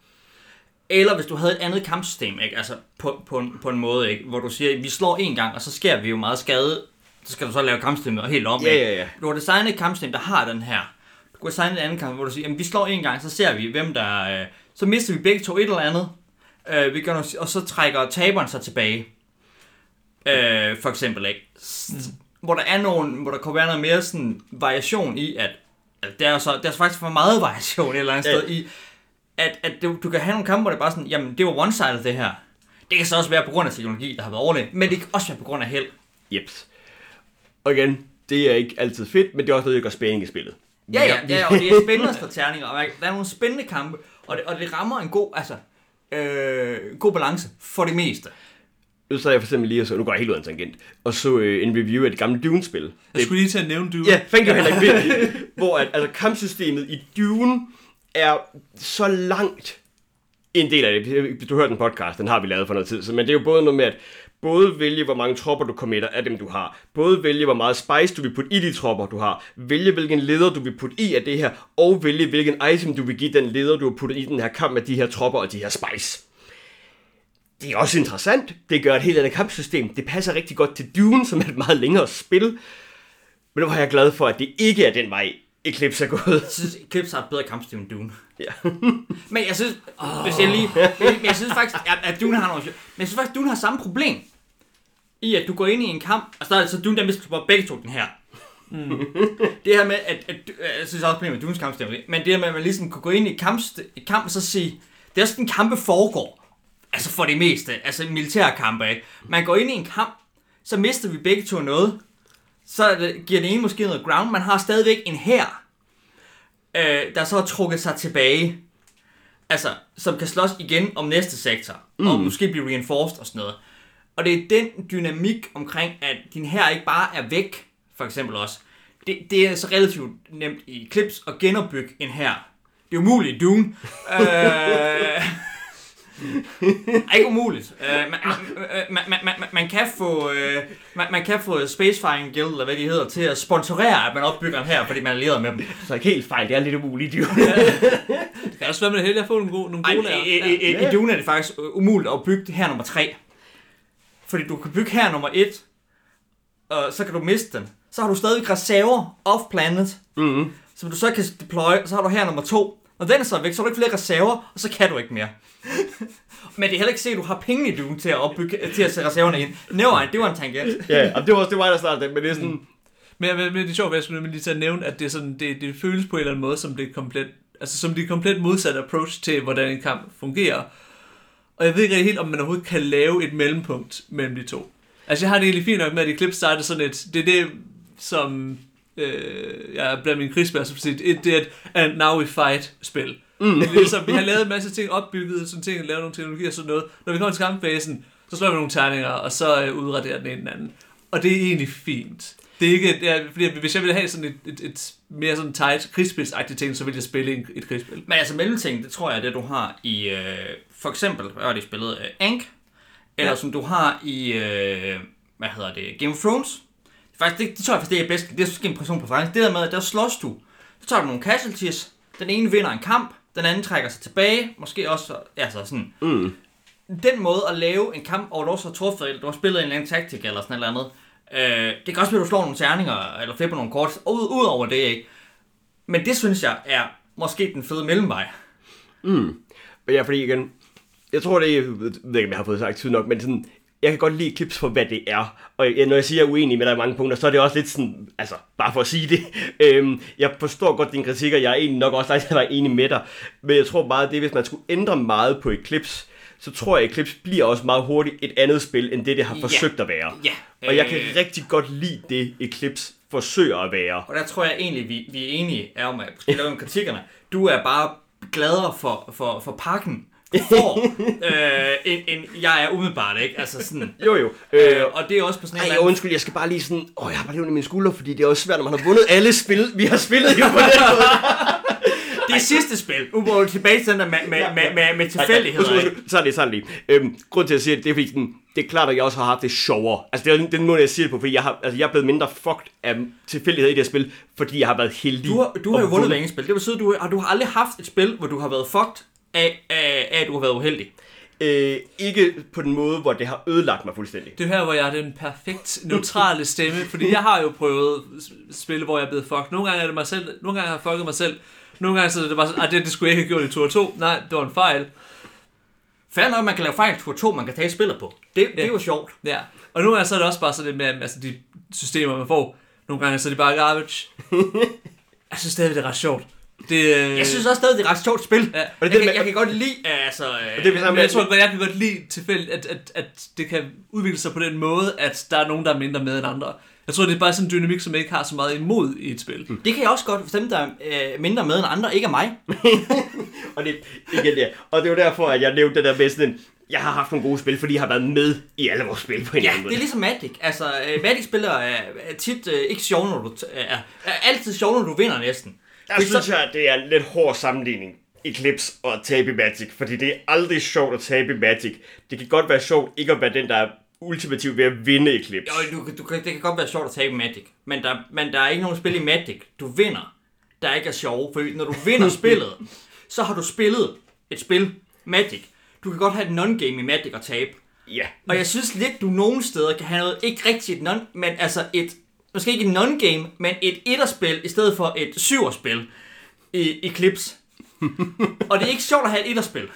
Eller hvis du havde et andet kampsystem, ikke? Altså på, på, en, på en måde, ikke? hvor du siger, vi slår en gang, og så sker vi jo meget skade, så skal du så lave kampsystemet helt om. Ja, ikke? ja, ja. Du har designet et kampsystem, der har den her. Du kunne designe et andet kamp, hvor du siger, jamen, vi slår en gang, så ser vi, hvem der... Øh, så mister vi begge to et eller andet, øh, vi gør noget, og så trækker taberen sig tilbage. Øh, for eksempel, ikke? S- Hvor der er nogen, hvor der kunne være noget mere sådan variation i, at, at der, er så, der er faktisk for meget [laughs] variation et eller andet Ja. sted i, at, at du, du kan have nogle kampe, hvor det er bare sådan, jamen det var one-sided det her. Det kan så også være på grund af teknologi, der har været overlegen, men det kan også være på grund af held. Jeps. Og igen, det er ikke altid fedt, men det er også noget, der gør spænding i spillet. Ja, ja, ja, og det er spændende terninger, og der er nogle spændende kampe, og det, og det rammer en god, altså, øh, god balance for det meste. Nu så jeg for eksempel lige og så, nu går jeg helt ud af en tangent, og så øh, en review af det gamle Dune-spil. Jeg skulle lige til at nævne du. Ja, thank you Henrik. Virkelig. Hvor at, altså, kampsystemet i Dune er så langt en del af det. Du hørte den podcast, den har vi lavet for noget tid. Så, men det er jo både noget med at både vælge, hvor mange tropper du committer af dem, du har. Både vælge, hvor meget spice du vil putte i de tropper, du har. Vælge, hvilken leder du vil putte i af det her. Og vælge, hvilken item du vil give den leder, du har puttet i den her kamp med de her tropper og de her spice. Det er også interessant. Det gør et helt andet kampsystem. Det passer rigtig godt til Dune, som er et meget længere spil. Men nu var jeg glad for, at det ikke er den vej, Eclipse er gået. Jeg synes, Eclipse har et bedre kampsystem end Dune. Ja. [laughs] Men jeg synes, oh. hvis jeg lige, men jeg synes faktisk, at, Dune har noget, men jeg synes faktisk, Dune har samme problem. I at du går ind i en kamp, og så er det så Dune, der mister bare begge to den her. Mm. det her med, at, at, jeg synes også problemet med Dunes kampsystem, men det her med, at man ligesom kunne gå ind i et kamp, et kamp og så sige, det er sådan, kampe foregår. Altså for det meste, altså militære kampe, ikke? Man går ind i en kamp, så mister vi begge to noget. Så det, giver den ene måske noget ground, man har stadigvæk en her, øh, der så har trukket sig tilbage. Altså, som kan slås igen om næste sektor, mm. og måske blive reinforced og sådan noget. Og det er den dynamik omkring, at din her ikke bare er væk, for eksempel også. Det, det er så relativt nemt i Clips at genopbygge en her. Det er umuligt i Dune. [laughs] øh, ikke umuligt. Øh, man, man, man, man, man, kan få, øh, man, man kan få Spacefaring Guild, eller hvad de hedder, til at sponsorere, at man opbygger en her, fordi man er allieret med dem. Så ikke helt fejl, det er lidt umuligt, jo. Det kan også være med det heldigt at få nogle gode, nogle Ej, gode i, lærer. i, i, i Dune er det faktisk umuligt at bygge her nummer 3. Fordi du kan bygge her nummer 1, og så kan du miste den. Så har du stadig reserver off-planet, mm-hmm. som du så kan deploy, og så har du her nummer 2. Når den er så væk, så har du ikke flere reserver, og så kan du ikke mere. Men det er heller ikke sikkert, at du har penge i Dune til at, opbygge, til at sætte reserverne ind. Never, det var en tangent. ja, og det var også det var der startede men det er sådan... Men, men, men det er sjovt, at jeg skulle lige til at nævne, at det, er sådan, det, det føles på en eller anden måde som det komplet, altså som det komplet modsatte approach til, hvordan en kamp fungerer. Og jeg ved ikke helt, om man overhovedet kan lave et mellempunkt mellem de to. Altså jeg har det egentlig fint nok med, at i klip starter sådan et, det er det, som øh, jeg er blandt mine krigsspil, som et, det er et and now we fight spil. Mm. Ligesom, vi har lavet en masse ting opbygget, sådan ting, lavet nogle teknologier og sådan noget. Når vi kommer til kampfasen, så slår vi nogle terninger, og så øh, udraderer den ene den anden. Og det er egentlig fint. Det er ikke, er, fordi hvis jeg ville have sådan et, et, et mere sådan tight krigsspilsagtigt ting, så ville jeg spille en, et krigsspil. Men altså mellemting, det tror jeg er det, du har i, øh, for eksempel, hvad var det, I spillede? Øh, Ank, eller Ja. som du har i, øh, hvad hedder det, Game of Thrones. Faktisk, det, det tror jeg faktisk, det er bedst. Det er måske en person på præference. Det der med, at der slås du. Så tager du nogle casualties. Den ene vinder en kamp, den anden trækker sig tilbage. Måske også, altså sådan. Mm. Den måde at lave en kamp, og du også har truffet, eller du har spillet en eller anden taktik, eller sådan et eller andet. Øh, det kan også være, at du slår nogle terninger, eller flipper nogle kort, ud, ud over det, ikke? Men det synes jeg er måske den fede mellemvej. Mm. Ja, fordi igen, jeg tror, det er, jeg ved ikke, om jeg har fået sagt tydeligt nok, men sådan, jeg kan godt lide clips for, hvad det er. Og jeg- når jeg siger, jeg er uenig med dig i mange punkter, så er det også lidt sådan, altså, bare for at sige det. [laughs] Øhm, jeg forstår godt din kritik, og jeg er egentlig nok også langt være enig med dig. Men jeg tror meget, det er, hvis man skulle ændre meget på Eclipse, så tror jeg, at Eclipse bliver også meget hurtigt et andet spil, end det, det har Ja. forsøgt at være. Ja. Og jeg kan Øh. rigtig godt lide det, Eclipse forsøger at være. Og der tror jeg egentlig, vi, vi er enige er om, at om kritikkerne. Du er bare gladere for, for, for pakken, for, øh, end, end jeg er umiddelbart, ikke? Altså sådan. Jo jo. Øh, og det er også på sådan en ej, anden- undskyld, jeg skal bare lige sådan... Åh, jeg har bare lige i mine skuldre, fordi det er også svært, når man har vundet alle spil, vi har spillet jo på den måde. [laughs] Det er sidste spil. Nu går tilbage til den der med, med, med, med, med tilfældigheder. Undskyld, undskyld. Så er det sådan lige. Øhm, grunden til at sige det, det er fordi, sådan, det er klart, at jeg også har haft det sjovere. Altså, det er den måde, jeg siger det på, fordi jeg, har, altså, jeg er blevet mindre fucked af tilfældighed i det her spil, fordi jeg har været heldig. Du har, du har jo vundet hver spil. Det betyder, du har, du har aldrig haft et spil, hvor du har været fucked af, af, af at du har været uheldig. Øh, ikke på den måde, hvor det har ødelagt mig fuldstændig. Det er her, hvor jeg er den perfekt neutrale stemme, fordi jeg har jo prøvet spil, hvor jeg er blevet fucked. Nogle gange er det mig selv, nogle gange har jeg fucket mig selv. Nogle gange så er det bare sådan, ah, det, det skulle jeg ikke have gjort i tur 2. Nej, det var en fejl. Fair nok, man kan lave fejl tur 2, man kan tage spillet på. Det, det er jo sjovt. Ja. Og nogle gange så er det også bare sådan lidt med, altså de systemer, man får. Nogle gange så er det bare garbage. [laughs] jeg synes stadig, det er ret sjovt. Det, øh, Jeg synes også stadig, det er et ret sjovt spil. Ja. Jeg, det kan, med- jeg kan godt lide, altså... Øh, det er Men jeg tror godt, jeg kan godt lide tilfældigt, at, at, at det kan udvikle sig på den måde, at der er nogen, der er mindre med end andre. Jeg tror, det er bare sådan en dynamik, som jeg ikke har så meget imod i et spil. Mm. det kan jeg også godt, hvis dem, der er øh, mindre med end andre, ikke er mig. [laughs] Og det, igen, ja. og det er jo derfor, at jeg nævnte det der med sådan jeg har haft nogle gode spil, fordi jeg har været med i alle vores spil på en Ja, eller anden det måde. er ligesom Magic. Altså, øh, Magic-spillere er, tit øh, ikke sjove, når du... t- Er, er altid sjove, når du vinder næsten. Der Det synes så- jeg, det er en lidt hård sammenligning. Eclipse og tabe i Magic, fordi det er aldrig sjovt at tabe Magic. Det kan godt være sjovt ikke at være den, der er ultimativ ved at vinde Eclipse. Jo, du, du, det kan godt være sjovt at tabe Magic, men der, men der er ikke nogen spil i Magic, du vinder, der ikke er sjove. For når du vinder [laughs] spillet, så har du spillet et spil, Magic. Du kan godt have et non-game i Magic og tabe. Ja. Og jeg synes lidt, du nogle steder kan have noget, ikke rigtigt non, men altså et, måske ikke et non-game, men et etterspil i stedet for et syverspil i Eclipse. [laughs] og det er ikke sjovt at have et etterspil.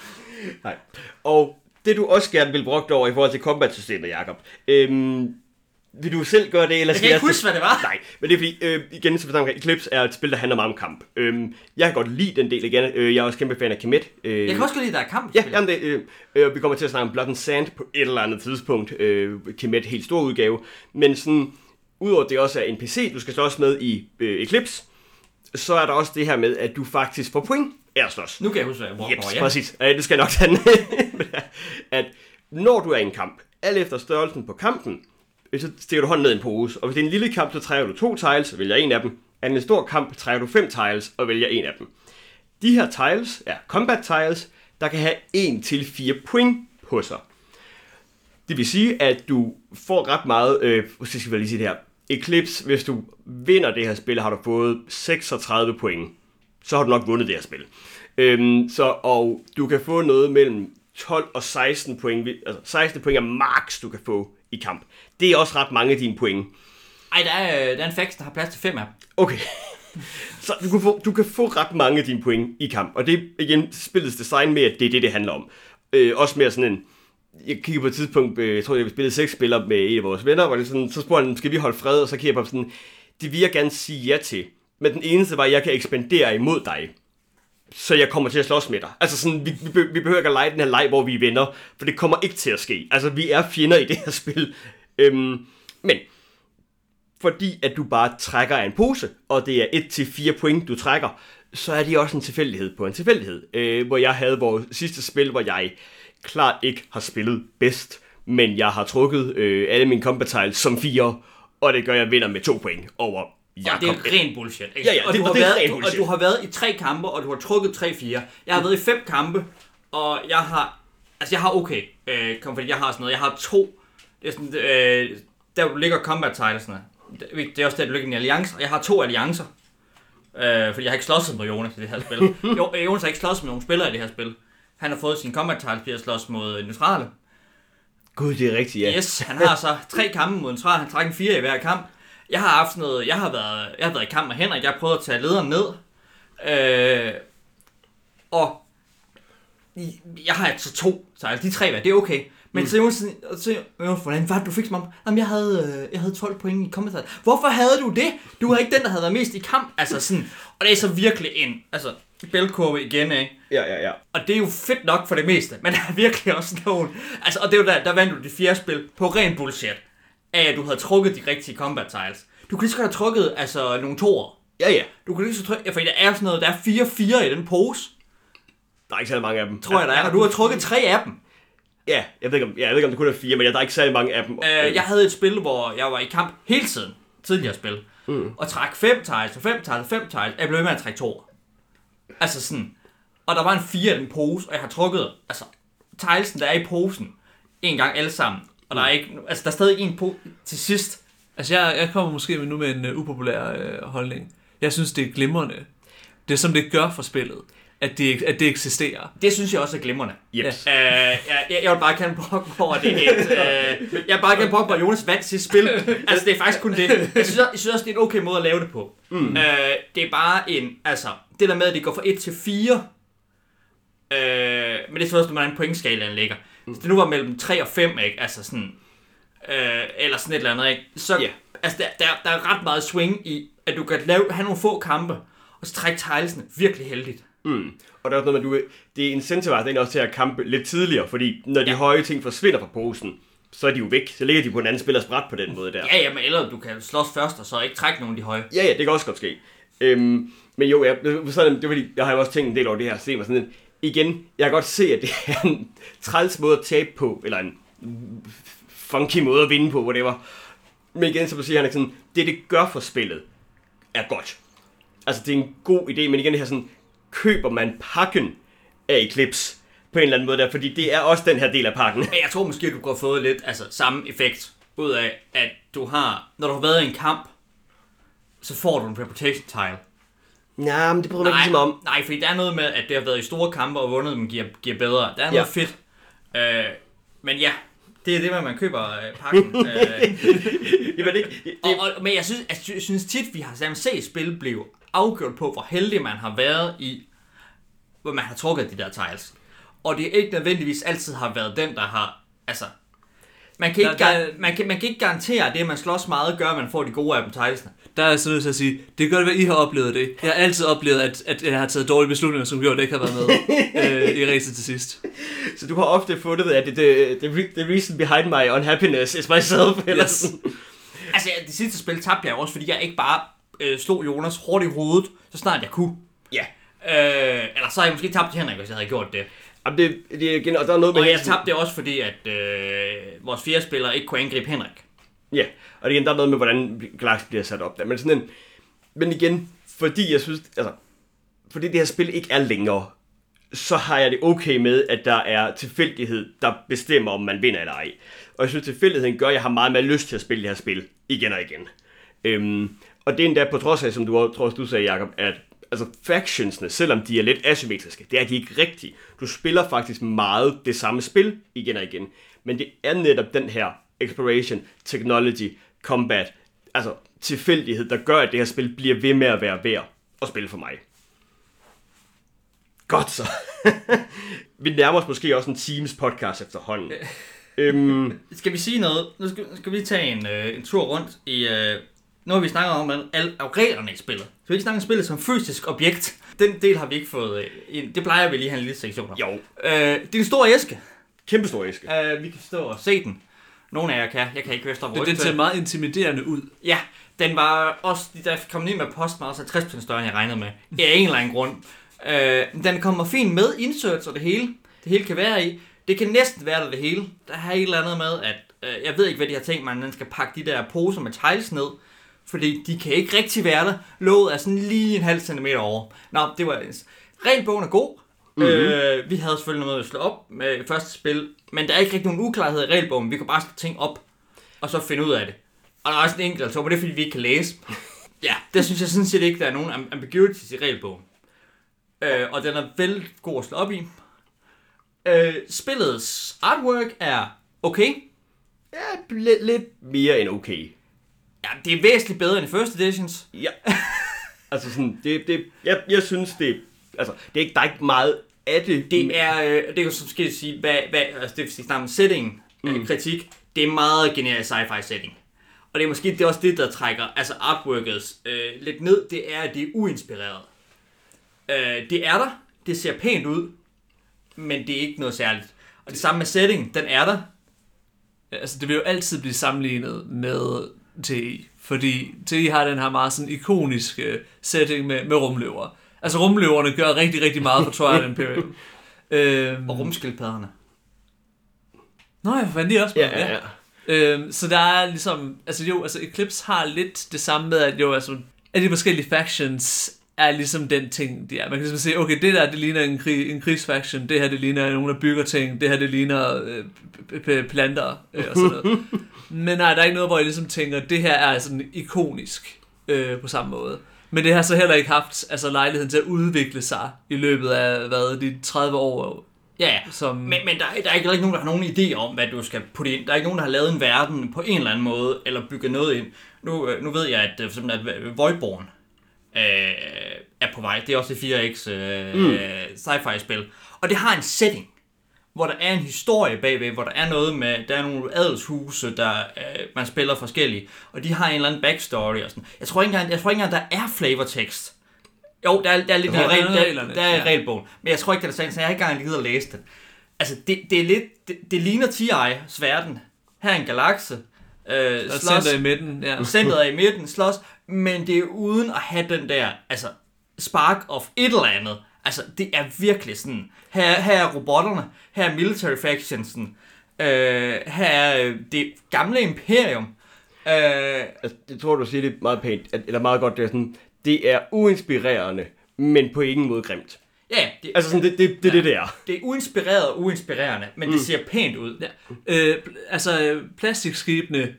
Nej. Og det du også gerne vil brugt over i forhold til combat-systemet, Jacob. Øhm, vil du selv gøre det, eller Jeg skal kan ikke huske, hvad det var. Nej, men det er fordi, øh, igen, som vi Eclipse er et spil, der handler meget om kamp. Øhm, jeg kan godt lide den del igen. Øh, jeg er også kæmpe fan af Kemet. Øh, Jeg kan også godt lide, at der er kamp i Ja, jamen det, øh, øh, vi kommer til at snakke om Blood and Sand på et eller andet tidspunkt. Øh, Kemet helt stor udgave. Men sådan, udover at det også er en PC, du skal slås med i øh, Eclipse, så er der også det her med, at du faktisk får point af at slås. Nu kan jeg huske, hvad jeg. Yep, ja. præcis. Øh, det skal nok tage den. [laughs] at når du er i en kamp, alt efter størrelsen på kampen, øh, så stikker du hånden ned i en pose. Og hvis det er en lille kamp, så trækker du to tiles og vælger en af dem. Er det en stor kamp, trækker du fem tiles og vælger en af dem. De her tiles er combat tiles, der kan have 1 til 4 point på sig. Det vil sige, at du får ret meget, øh, skal jeg lige sige det her, Eclipse, hvis du vinder det her spil, har du fået 36 point. Så har du nok vundet det her spil. Øhm, så, og du kan få noget mellem 12 og 16 point. Altså 16 point er max, du kan få i kamp. Det er også ret mange af dine point. Ej, der er, der er en fax, der har plads til fem af. Okay. [laughs] Så du kan, få, du kan få ret mange af dine point i kamp. Og det er igen spillets design med, at det er det, det handler om. Øh, også mere sådan en... Jeg kiggede på et tidspunkt, øh, jeg tror, jeg spillede seks spillere med en af vores venner, og det sådan, så spurgte han, skal vi holde fred? Og så kiggede jeg på sådan, det vil jeg gerne sige ja til. Men den eneste var, at jeg kan ekspandere imod dig. Så jeg kommer til at slås med dig. Altså sådan, vi, vi, vi behøver ikke at lege den her leg, hvor vi er venner, for det kommer ikke til at ske. Altså, vi er fjender i det her spil. Øhm, men fordi at du bare trækker af en pose, og det er 1-4 point, du trækker, så er det også en tilfældighed på en tilfældighed. Øh, hvor jeg havde vores sidste spil, hvor jeg klart ikke har spillet bedst, men jeg har trukket øh, alle mine combat tiles som fire, og det gør, jeg vinder med to point over Og Jakob. det er ren bullshit. Ikke? Ja, ja, og, det- du har det været, du, og bullshit. du har været i tre kampe, og du har trukket 3-4. Jeg har været i fem kampe, og jeg har... Altså, jeg har okay. Øh, kom, fordi jeg har sådan noget. Jeg har to... Det er sådan, øh, der ligger combat tilesene. Det det er også der, du ligger i en alliance. Og jeg har to alliancer. Øh, fordi jeg har ikke slåsset med Jonas i det her spil. [laughs] jo, Jonas har ikke slåsset med nogen spillere i det her spil. Han har fået sin combat tiles til at slås mod neutrale. Gud, det er rigtigt, ja. Yes, han har så tre kampe mod træ. Han trækker en fire i hver kamp. Jeg har haft noget, jeg har været, jeg har været i kamp med Henrik. Jeg har prøvet at tage lederen ned. Øh, og jeg har altså to tiles, de tre hver, det er okay. Men mm. så Jonas, så, Jonas, hvordan var det, du fik som om? Jamen, jeg havde, øh, jeg havde 12 point i tiles. Hvorfor havde du det? Du var ikke den, der havde været mest i kamp. Altså sådan, og det er så virkelig en, altså, bælkurve igen, ikke? Ja, ja, ja. Og det er jo fedt nok for det meste, men der er virkelig også nogle... Altså, og det er jo der, der vandt du det fjerde spil på ren bullshit, af at du havde trukket de rigtige combat tiles. Du kunne lige så godt have trukket, altså, nogle toer. Ja, ja. Du kunne lige så trykke, ja, for der er sådan noget, der er 4-4 i den pose, Der er ikke særlig mange af dem. tror jeg, der er, og du har trukket tre af dem. Ja, jeg ved ikke, om, ja, jeg ved ikke, om det kun er fire, men der er ikke særlig mange af dem. Øh, jeg havde et spil, hvor jeg var i kamp hele tiden, tidligere spil, mm. og træk 5 tiles, og 5 tiles, og 5 tiles, jeg blev ved med at trække toer. Altså sådan, og der var en 4 i den pose, og jeg har trukket, altså, tilesen, der er i posen, en gang alle sammen, og der er ikke, altså, der er stadig en på til sidst. Altså, jeg, jeg kommer måske nu med en uh, upopulær uh, holdning. Jeg synes, det er glimrende. Det er som det gør for spillet, at det, at det eksisterer. Det synes jeg også er glimrende. Jeps. Øh, jeg, jeg, jeg vil bare gerne brokke over det et, øh, jeg vil bare brokke over, at Jonas vandt sit spil. Altså, det er faktisk kun det. Jeg synes, jeg synes også, det er en okay måde at lave det på. Mm. Øh, det er bare en, altså, det der med, at det går fra 1 til 4, øh, men det er først, hvordan pointskalaen ligger. Mm. Hvis det nu var mellem 3 og 5, ikke? Altså sådan, øh, eller sådan et eller andet, ikke? Så, Ja. altså, der, der, der er ret meget swing i, at du kan lave, have nogle få kampe, og så trække tilesene virkelig heldigt. Mm. Og der er også noget med, at du, det incentiverer dig også til at kampe lidt tidligere, fordi når de Ja. høje ting forsvinder fra posen, så er de jo væk. Så ligger de på en anden spillers bræt på den måde der. Ja, ja, men eller du kan slås først, og så ikke trække nogen af de høje. Ja, ja, det kan også godt ske. Øhm, men jo, jeg, sådan, det er fordi, jeg har jo også tænkt en del over det her system, og sådan, igen, jeg kan godt se, at det er en træls måde at tabe på, eller en funky måde at vinde på, whatever. Men igen, som du siger, han sådan, det det gør for spillet, er godt. Altså, det er en god idé, men igen, det her sådan, køber man pakken af Eclipse på en eller anden måde der, fordi det er også den her del af pakken. Men jeg tror måske, du kunne have fået lidt altså, samme effekt ud af, at du har, når du har været i en kamp, så får du en reputation tile. Nej, men det bryder mig ikke ligesom om. nej, fordi der er noget med, at det har været i store kampe og vundet dem giver, giver bedre. Der er noget Ja. fedt. Øh, men ja, det er det, man køber øh, pakken. [laughs] øh, Jamen, ikke, det, og, og, men jeg synes, jeg sy- synes tit, vi har sammen set spil blive afgjort på, hvor heldig man har været i, hvor man har trukket de der tiles. Og det er ikke nødvendigvis altid har været den, der har, altså, man kan, ikke, Der- der- man kan, man kan ikke garantere, at det, man slås meget, gør, at man får de gode af dem tilesene. Der er jeg så nødt til at sige, det kan godt være, at I har oplevet det. Jeg har altid oplevet, at, at jeg har taget dårlige beslutninger, som gjorde, at jeg ikke har været med [laughs] øh, i racet til sidst. Så du har ofte fundet, at det, the, the, the reason behind my unhappiness is myself. Eller Yes. sådan. Altså, det sidste spil tabte jeg også, fordi jeg ikke bare øh, slog Jonas hårdt i hovedet, så snart jeg kunne. Ja. Øh, eller så har jeg måske tabt til Henrik, hvis jeg havde gjort det. Jamen, det, det er igen, og der er noget med... Og jeg tabte også, fordi at øh, vores fjerde spiller ikke kunne angribe Henrik. Ja, og igen, der er noget med, hvordan Glax bliver sat op der. Men, sådan en, men igen, fordi jeg synes, altså, fordi det her spil ikke er længere, så har jeg det okay med, at der er tilfældighed, der bestemmer, om man vinder eller ej. Og jeg synes, tilfældigheden gør, at jeg har meget mere lyst til at spille det her spil igen og igen. Øhm, og det er endda på trods af, som du tror du sagde, Jacob, at altså, factionsne, selvom de er lidt asymmetriske, det er de ikke rigtige. Du spiller faktisk meget det samme spil igen og igen. Men det er netop den her exploration, technology, combat, altså tilfældighed, der gør, at det her spil bliver ved med at være værd at spille for mig. Godt så. [laughs] vi nærmer os måske også en Teams podcast efterhånden. [laughs] øhm, Skal vi sige noget? Nu skal, skal vi tage en, øh, en tur rundt i... Øh, nu har vi snakket om alle, alle reglerne i spillet. Så vi ikke snakke om spillet som fysisk objekt. Den del har vi ikke fået øh, ind. Det plejer vi lige at have en lille sektion om. jo, Øh, det er en stor æske. kæmpe stor æske. Øh, vi kan stå og se den. Nogle af jer kan. Jeg kan ikke høre Men den ser meget intimiderende ud. Ja, den var også, da jeg kom ned med posten, var også 50% større, end jeg regnede med. Af en eller anden grund. Øh, den kommer fint med inserts og det hele. Det hele kan være i. Det kan næsten være der det hele. Der er et eller andet med, at øh, jeg ved ikke, hvad de har tænkt mig, at den skal pakke de der poser med tiles ned. Fordi de kan ikke rigtig være der. Låget er sådan lige en halv centimeter over. Nå, det var... Regelbogen er god. Mm-hmm. Øh, vi havde selvfølgelig noget at slå op med første spil. Men der er ikke rigtig nogen uklarhed i regelbogen. Vi kan bare slå ting op. Og så finde ud af det. Og der er også en enkelt, så men det er fordi, vi ikke kan læse. Ja, det synes jeg sådan set ikke, der er nogen am- ambiguities i regelbogen. Øh, og den er vel god at slå op i. Øh, spillets artwork er okay. Ja, lidt mere end okay. Ja, det er væsentligt bedre end i first editions. Ja. altså sådan, det, det, jeg, jeg synes det, altså, det er ikke, der er ikke meget er det... Det er, øh, det er jo som skal jeg sige, hvad, hvad, altså det vil sige, om setting, mm. kritik, det er meget generisk sci-fi setting. Og det er måske det er også det, der trækker altså artworket øh, lidt ned, det er, at det er uinspireret. Øh, det er der, det ser pænt ud, men det er ikke noget særligt. Og det samme med setting, den er der. Altså, det vil jo altid blive sammenlignet med TI, fordi TI har den her meget sådan ikoniske setting med, med rumløver. Altså, rumløverne gør rigtig, rigtig meget for Twilight [laughs] Imperium. øhm, Og rumskildpadderne. Nå, jeg fandt de også med. Ja, ja, ja. Øhm, så der er ligesom, altså jo, altså Eclipse har lidt det samme med, at jo, altså, at de forskellige factions er ligesom den ting, de er. Man kan ligesom sige, okay, det der, det ligner en, krig, en krigsfaction, det her, det ligner nogen, der bygger ting, det her, det ligner øh, p- p- planter, øh, og sådan noget. [laughs] Men nej, der er ikke noget, hvor jeg ligesom tænker, det her er sådan ikonisk øh, på samme måde. Men det har så heller ikke haft altså, lejligheden til at udvikle sig i løbet af, hvad, de 30 år, Ja, ja. som... Men, men der, er, der er ikke, der er ikke nogen, der har nogen idé om, hvad du skal putte ind. Der er ikke nogen, der har lavet en verden på en eller anden måde, eller bygget noget ind. Nu, øh, nu ved jeg, at, øh, for eksempel, at Voidborn øh, er på vej. Det er også et 4X øh, mm. sci-fi spil. Og det har en setting, hvor der er en historie bagved, hvor der er noget med, der er nogle adelshuse, der øh, man spiller forskellige, og de har en eller anden backstory og sådan. Jeg tror ikke engang, jeg tror ikke engang der er flavortekst. Jo, der er, der er lidt Der er regel, der, der er ja. regelbogen, men jeg tror ikke, det er sandt, så jeg har ikke engang givet at læse den. Altså, det, det er lidt, det, det ligner TI's verden. Her er en galakse. Øh, Der et slås, center i midten, ja. centret er i midten, slås, men det er uden at have den der, altså, spark of et eller andet. Altså, det er virkelig sådan, her, her er robotterne, her er military factionsen, øh, her er øh, det gamle imperium, øh, Altså, jeg tror, du siger det meget pænt, eller meget godt, det er sådan, det er uinspirerende, men på ingen måde grimt. ja, det, Altså sådan, det, det, det er det, det er. det er uinspireret og uinspirerende, men det ser pænt ud. ja. Øh, altså, plastikskibene,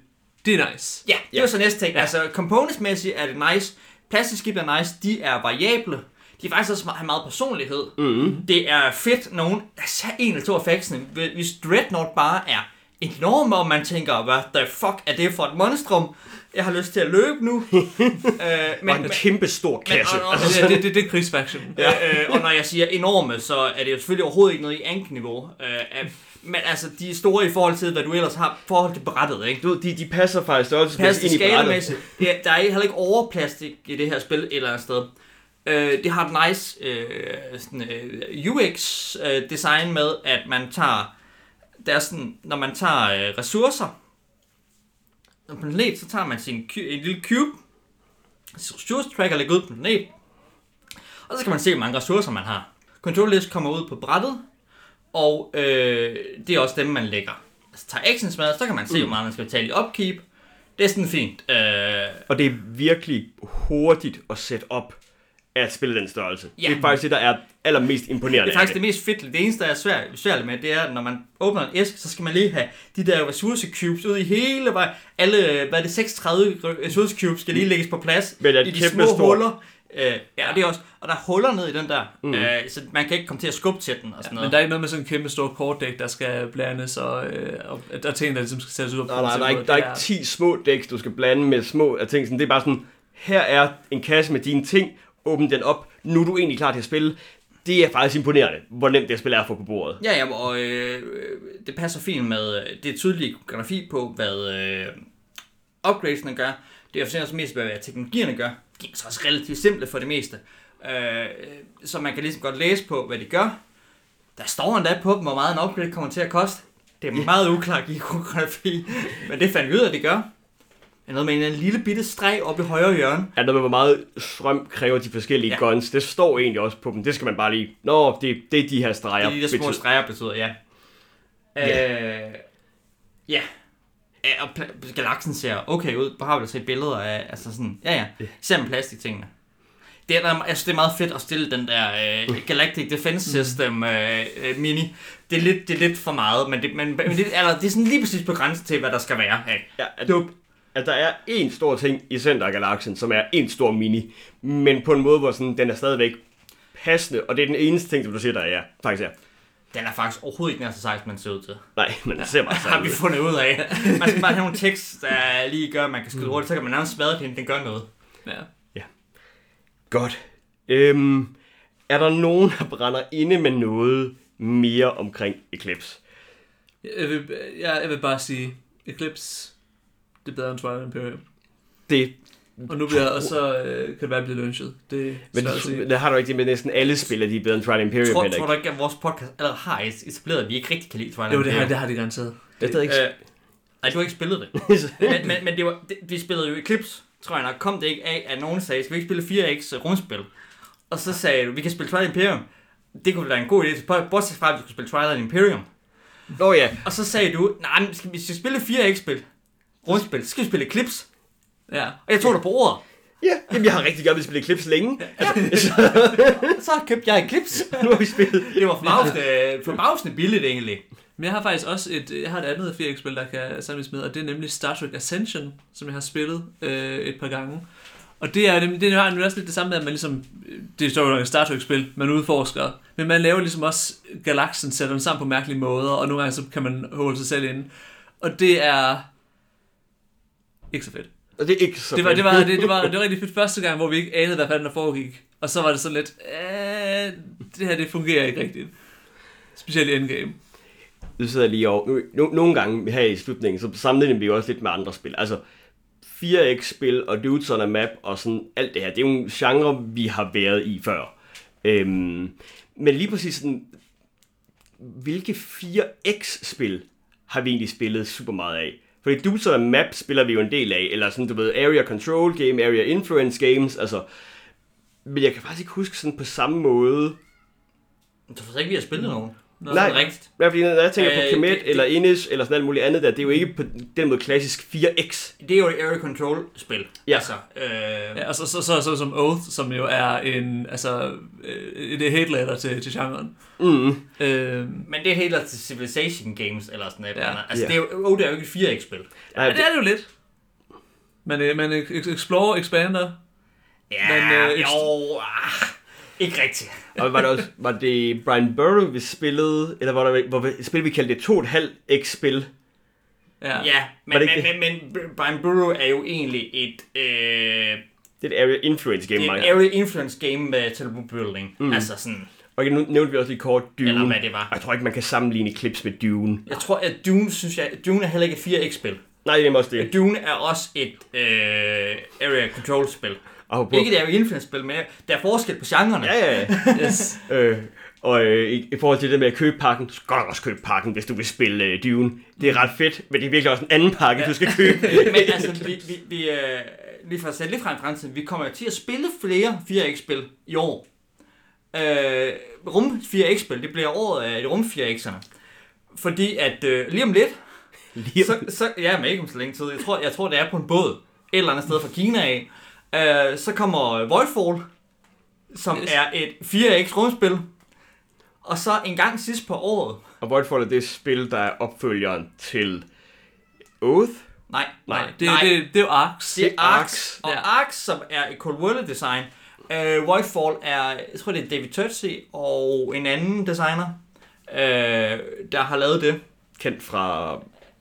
det er nice. Ja, det var så næste ting. Ja. Altså, componentsmæssigt er det nice. Plastikskib er nice. De er variable. De er faktisk også meget, har meget personlighed. Mm-hmm. Det er fedt. Nogen, altså en eller to af factsene, hvis Dreadnought bare er enorm, og man tænker, hvad the fuck er det for et monstrum? Jeg har lyst til at løbe nu. [laughs] øh, Men, og en kæmpe stor kasse. og- og- altså, Det, det, det, det er krigsfaction. Ja. Øh, og når jeg siger enorme, så er det jo selvfølgelig overhovedet ikke noget i ank-niveau. Øh, men altså, de er store i forhold til, hvad du ellers har forhold til brættet, ikke? du ved, de, de passer faktisk også ind i brættet. Ja, der er heller ikke overplastik i det her spil et eller andet sted. Øh, det har et nice øh, sådan, øh, UX-design med, at man tager, der er sådan, når man tager øh, ressourcer, på en planet, så tager man sin en lille cube, sin ressource tracker lægger ud på en planet, og så kan man se, hvor mange ressourcer man har. Control list kommer ud på brættet, og øh, det er også dem, man lægger. Altså tager actions med, så kan man se, hvor meget man skal betale i upkeep. Det er sådan fint. Øh, Og det er virkelig hurtigt at sætte op at spille den størrelse. Ja. Det er faktisk det, der er allermest imponerende Det er faktisk det af mest fedt. Det eneste, der er svært, svært med, det er, at når man åbner en æske, så skal man lige have de der ressource cubes ud i hele vejen. Alle, hvad er det, 36 ressource cubes skal lige lægges på plads Men er det i de kæmpe små stort? huller. Øh, ja, det er også. Og der er huller ned i den der, mm. øh, så man kan ikke komme til at skubbe til den og sådan Men noget. der er ikke noget med sådan en kæmpe stor kortdæk, der skal blandes, og, øh, og der er ting, der ligesom skal sættes ud. og Nej, nej, der er, ikke, der er ikke 10 små dæks, du skal blande med små af ting. Sådan, det er bare sådan, her er en kasse med dine ting, åbn den op, nu er du egentlig klar til at spille. Det er faktisk imponerende, hvor nemt det at spille er at få på bordet. Ja, ja, og øh, det passer fint med øh, det tydelige grafi på, hvad øh, upgradesene gør. Det er jo også mest, hvad teknologierne gør. De er så også relativt simple for det meste. Øh, så man kan ligesom godt læse på, hvad de gør. Der står endda på dem, hvor meget en upgrade kommer til at koste. Det er meget uklart geografi, [laughs] men det fandt vi ud af, at det gør. Er noget med en lille bitte streg oppe i højre hjørne. Er der med, hvor meget strøm kræver de forskellige Ja. ja. guns? Det står egentlig også på dem. Det skal man bare lige... Nå, det, det er de her streger. Det er de der små betyder- streger betyder, ja. Ja. Øh, ja. Ja, og galaksen ser okay ud. Hvor har vi da set billeder af, altså sådan, ja ja, ser man plastiktingene. Det er, der, altså, det er meget fedt at stille den der øh, Galactic Defense System øh, øh, mini. Det er, lidt, det er lidt for meget, men det, men, men det, eller, det er sådan lige præcis på grænsen til, hvad der skal være. Hey. Ja, at, at der er en stor ting i Center-galaksen, som er en stor mini, men på en måde, hvor sådan, den er stadigvæk passende, og det er den eneste ting, som du siger, der er, faktisk er. Den er faktisk overhovedet ikke nær så sejt, som man ser ud til. Nej, men det ser bare [laughs] har sådan vi fundet ud af. [laughs] Man skal bare have nogle tekst, der lige gør, at man kan skyde hurtigt, så kan man nærmest smadre den, den gør noget. Ja. Godt. Øhm, Er der nogen, der brænder inde med noget mere omkring Eclipse? Jeg vil, jeg, jeg vil bare sige, Eclipse, det er bedre end Twilight Imperium. Det, Og nu bliver og så øh, kan det være, at jeg bliver lynchet. Det men at det, det har du ikke det med næsten alle spil, at de er bedre end Twilight Imperium, Tror, tror du ikke, at vores podcast allerede har etableret, at vi ikke rigtig kan lide Twilight Jo, det har, Imperium? det har de garanteret. Jeg ved ikke. Øh, nej, du har ikke spillet det. [laughs] men, men, men det var, det, vi spillede jo Eclipse, tror jeg nok. Kom det ikke af, at nogen sagde, skal vi ikke spille 4X rundspil? Og så sagde du, vi kan spille Twilight Imperium. Det kunne være en god idé, til- bortset fra, at vi skulle spille Twilight Imperium. Nå ja, Og så sagde du, nej, skal vi skal spille 4X-spil, rundspil, så skal vi spille Eclipse. Ja. Og jeg tog dig på ordet. ja. Jamen, jeg har rigtig gerne vil spille Eclipse længe. [laughs] Så købte jeg Eclipse. [laughs] nu har vi spillet. Det var forbavsende, forbavsende billigt egentlig. Men jeg har faktisk også et, jeg har et andet 4X-spil, der kan samles med, og det er nemlig Star Trek Ascension, som jeg har spillet øh, et par gange. Og det er nemlig, det har nemlig også lidt det samme med, at man ligesom, øh, det står jo nok et Star Trek-spil, man udforsker, men man laver ligesom også galaksen, sætter den sammen på mærkelige måder, og nogle gange så kan man holde sig selv inde. Og det er ikke så fedt. Og det er ikke så Det var, fedt. det, var, det, det, var, det var rigtig fedt første gang, hvor vi ikke anede, hvad fanden der foregik. Og så var det sådan lidt, øh, det her det fungerer ikke rigtigt. Specielt i endgame. Nu sidder jeg lige over. Nu, no, nogle gange her i slutningen, så sammenligner vi jo også lidt med andre spil. Altså, 4X-spil og Dudes on a Map og sådan alt det her, det er jo en genre, vi har været i før. Øhm, men lige præcis sådan, hvilke 4X-spil har vi egentlig spillet super meget af? Fordi Dudes on Map spiller vi jo en del af, eller sådan, du ved, Area Control Game, Area Influence Games, altså... Men jeg kan faktisk ikke huske sådan på samme måde, Du tror ikke, vi har spillet nogen. Nej. Rigtigt. Ja, fordi når jeg tænker på Øh, Kemet det- det- eller Inish eller sådan alt muligt andet der, det er jo ikke på den måde klassisk 4X. Det er jo et area control spil. Ja. Altså, øh, Ja, og så, så, så, så som Oath, som jo er en, altså, øh, det er headlader til, til genren. Mm. Øh, Men det er helt til Civilization Games eller sådan noget. Ja. Altså, Ja. det er jo, oh, det er jo ikke et 4X-spil. Nej, ja, det er det jo lidt. Men, øh, men ex- Explorer, Expander, Ja, Men, øh, øh, jo, ah, ikke rigtigt. Og var det også, var det Brian Burrow, vi spillede, eller var der, hvor vi, spil, vi kaldte det 2,5X spil? ja. Ja, men, det men, men, men Brian Burrow er jo egentlig et, øh, Det er et Area Influence game, det er et area influence game med telephone building. Mm. Altså sådan, Og nu nævnte vi også lige kort Dune. eller hvad det var. Jeg tror ikke, man kan sammenligne Eclipse med Dune. Jeg tror, at Dune, synes jeg, Dune er heller ikke et 4X-spil. Nej, det er også det. Dune er også et øh, area control-spil. Og på, Ikke et area influence-spil, men der er forskel på genrerne. Ja, ja, ja. [laughs] Yes. øh, og øh, i, i forhold til det med at købe pakken, så skal du også købe pakken, hvis du vil spille øh, Dune. Det er ret fedt, men det er virkelig også en anden pakke, ja. du skal købe. [laughs] Men altså, vi, vi, vi øh, lige for at sætte lidt frem i fremtiden, vi kommer jo til at spille flere 4X-spil i år. Øh, rum 4X-spil, det bliver året af rum 4X'erne. Fordi at øh, lige om lidt, Lige så, så, ja, men ikke om så længe tid, jeg tror, jeg tror det er på en båd, et eller andet sted fra Kina af, øh, så kommer Voidfall, som Yes. er et 4X rumspil, og så en gang sidst på året, Og Voidfall er det spil, der er opfølgeren til Oath. nej, Nej, nej, Det, nej, det, det er jo Arx. Det er Arx. Og Ja. Arx, som er et Cold World design. Uh, Voidfall er, jeg tror det er David Turtsey og en anden designer, uh, der har lavet det. Kendt fra...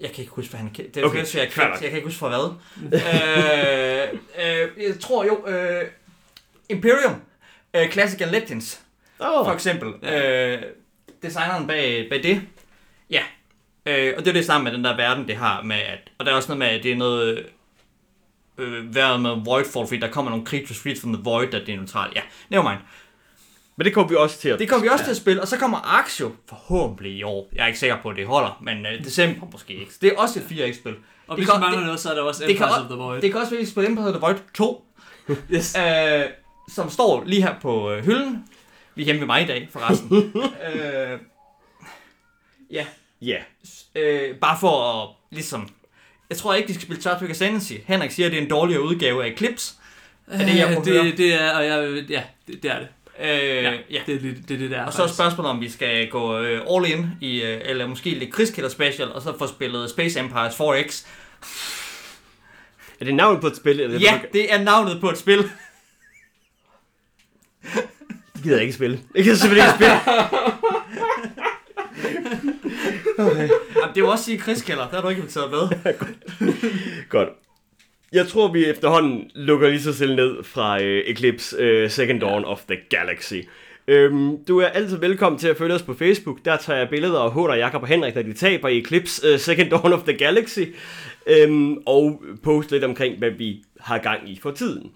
Jeg kan ikke huske, hvad han. Det er Okay, okay, jeg, kan, nok. jeg kan ikke huske fra hvad. uh, jeg tror jo, uh, Imperium, uh, Classical Legends, Oh, for eksempel. Uh, designeren bag, bag det. Ja. Uh, og det er det samme med den der verden, det har med, at, og der er også noget med, at det er noget øh, været med Voidfall, fordi der kommer nogle creatures free from the void, der det er neutralt. Ja, nevermind. Men det kommer vi også til at... Det kommer vi også til at spille, og så kommer Arx jo forhåbentlig i år. Jeg er ikke sikker på, at det holder, men øh, december måske ikke. Så det er også et 4X-spil. Og hvis vi mangler noget, så er der også det kan Empires of the Void. Det kan også være, at vi spiller Empire of the Void 2, [laughs] Yes. øh, som står lige her på øh, hylden. Vi er hjemme ved mig i dag, forresten. [laughs] øh, ja, Ja. øh, bare for at ligesom... Jeg tror ikke, de skal spille Trek Ascendancy. Henrik siger, at det er en dårligere udgave af Eclipse. Er det, jeg Øh, høre? det, det er, og jeg, ja, det, det er det. Øh, Ja, ja. Det er det, det, er det der. Og så er spørgsmålet, om vi skal gå øh, all in, i, øh, eller måske lidt Krigskiller Special, og så få spillet Space Empires 4X. Er det navnet på et spil? Eller Ja, det er navnet på et spil. Det gider jeg ikke spille. Det gider selvfølgelig ikke spille. Jamen, det er jo også i Krigskiller, der har du ikke inviteret med. [laughs] Godt. Jeg tror, vi efterhånden lukker lige så selv ned fra øh, Eclipse øh, Second Dawn of the Galaxy. Øhm, du er altid velkommen til at følge os på Facebook. Der tager jeg billeder og Jakob og Henrik, når de taber i Eclipse uh, Second Dawn of the Galaxy. Øhm, og poste lidt omkring, hvad vi har gang i for tiden.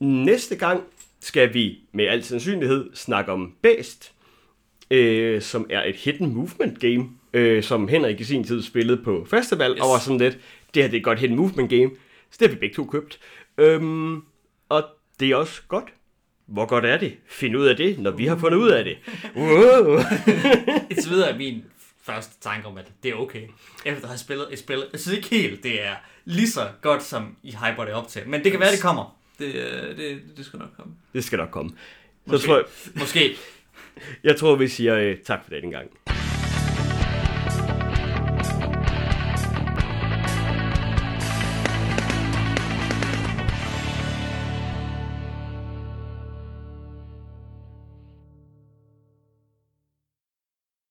Næste gang skal vi med al sandsynlighed snakke om Best, øh, som er et hidden movement game, øh, som Henrik i sin tid spillede på festival, yes. Yes. og var sådan lidt, det her det er et godt hidden movement game, så det har vi begge to købt. Øhm, og det er også godt. Hvor godt er det? Find ud af det, når vi har fundet ud af det. Wow. [laughs] Indtil videre er min første tanke om, at det er okay. Efter at have spillet et spil. Jeg synes ikke helt, det er lige så godt, som I hyper det op til. Men det kan være, det kommer. Det, øh, det, det skal nok komme. Det skal nok komme. Så Måske. tror jeg, Måske. jeg tror, vi siger øh, tak for den gang.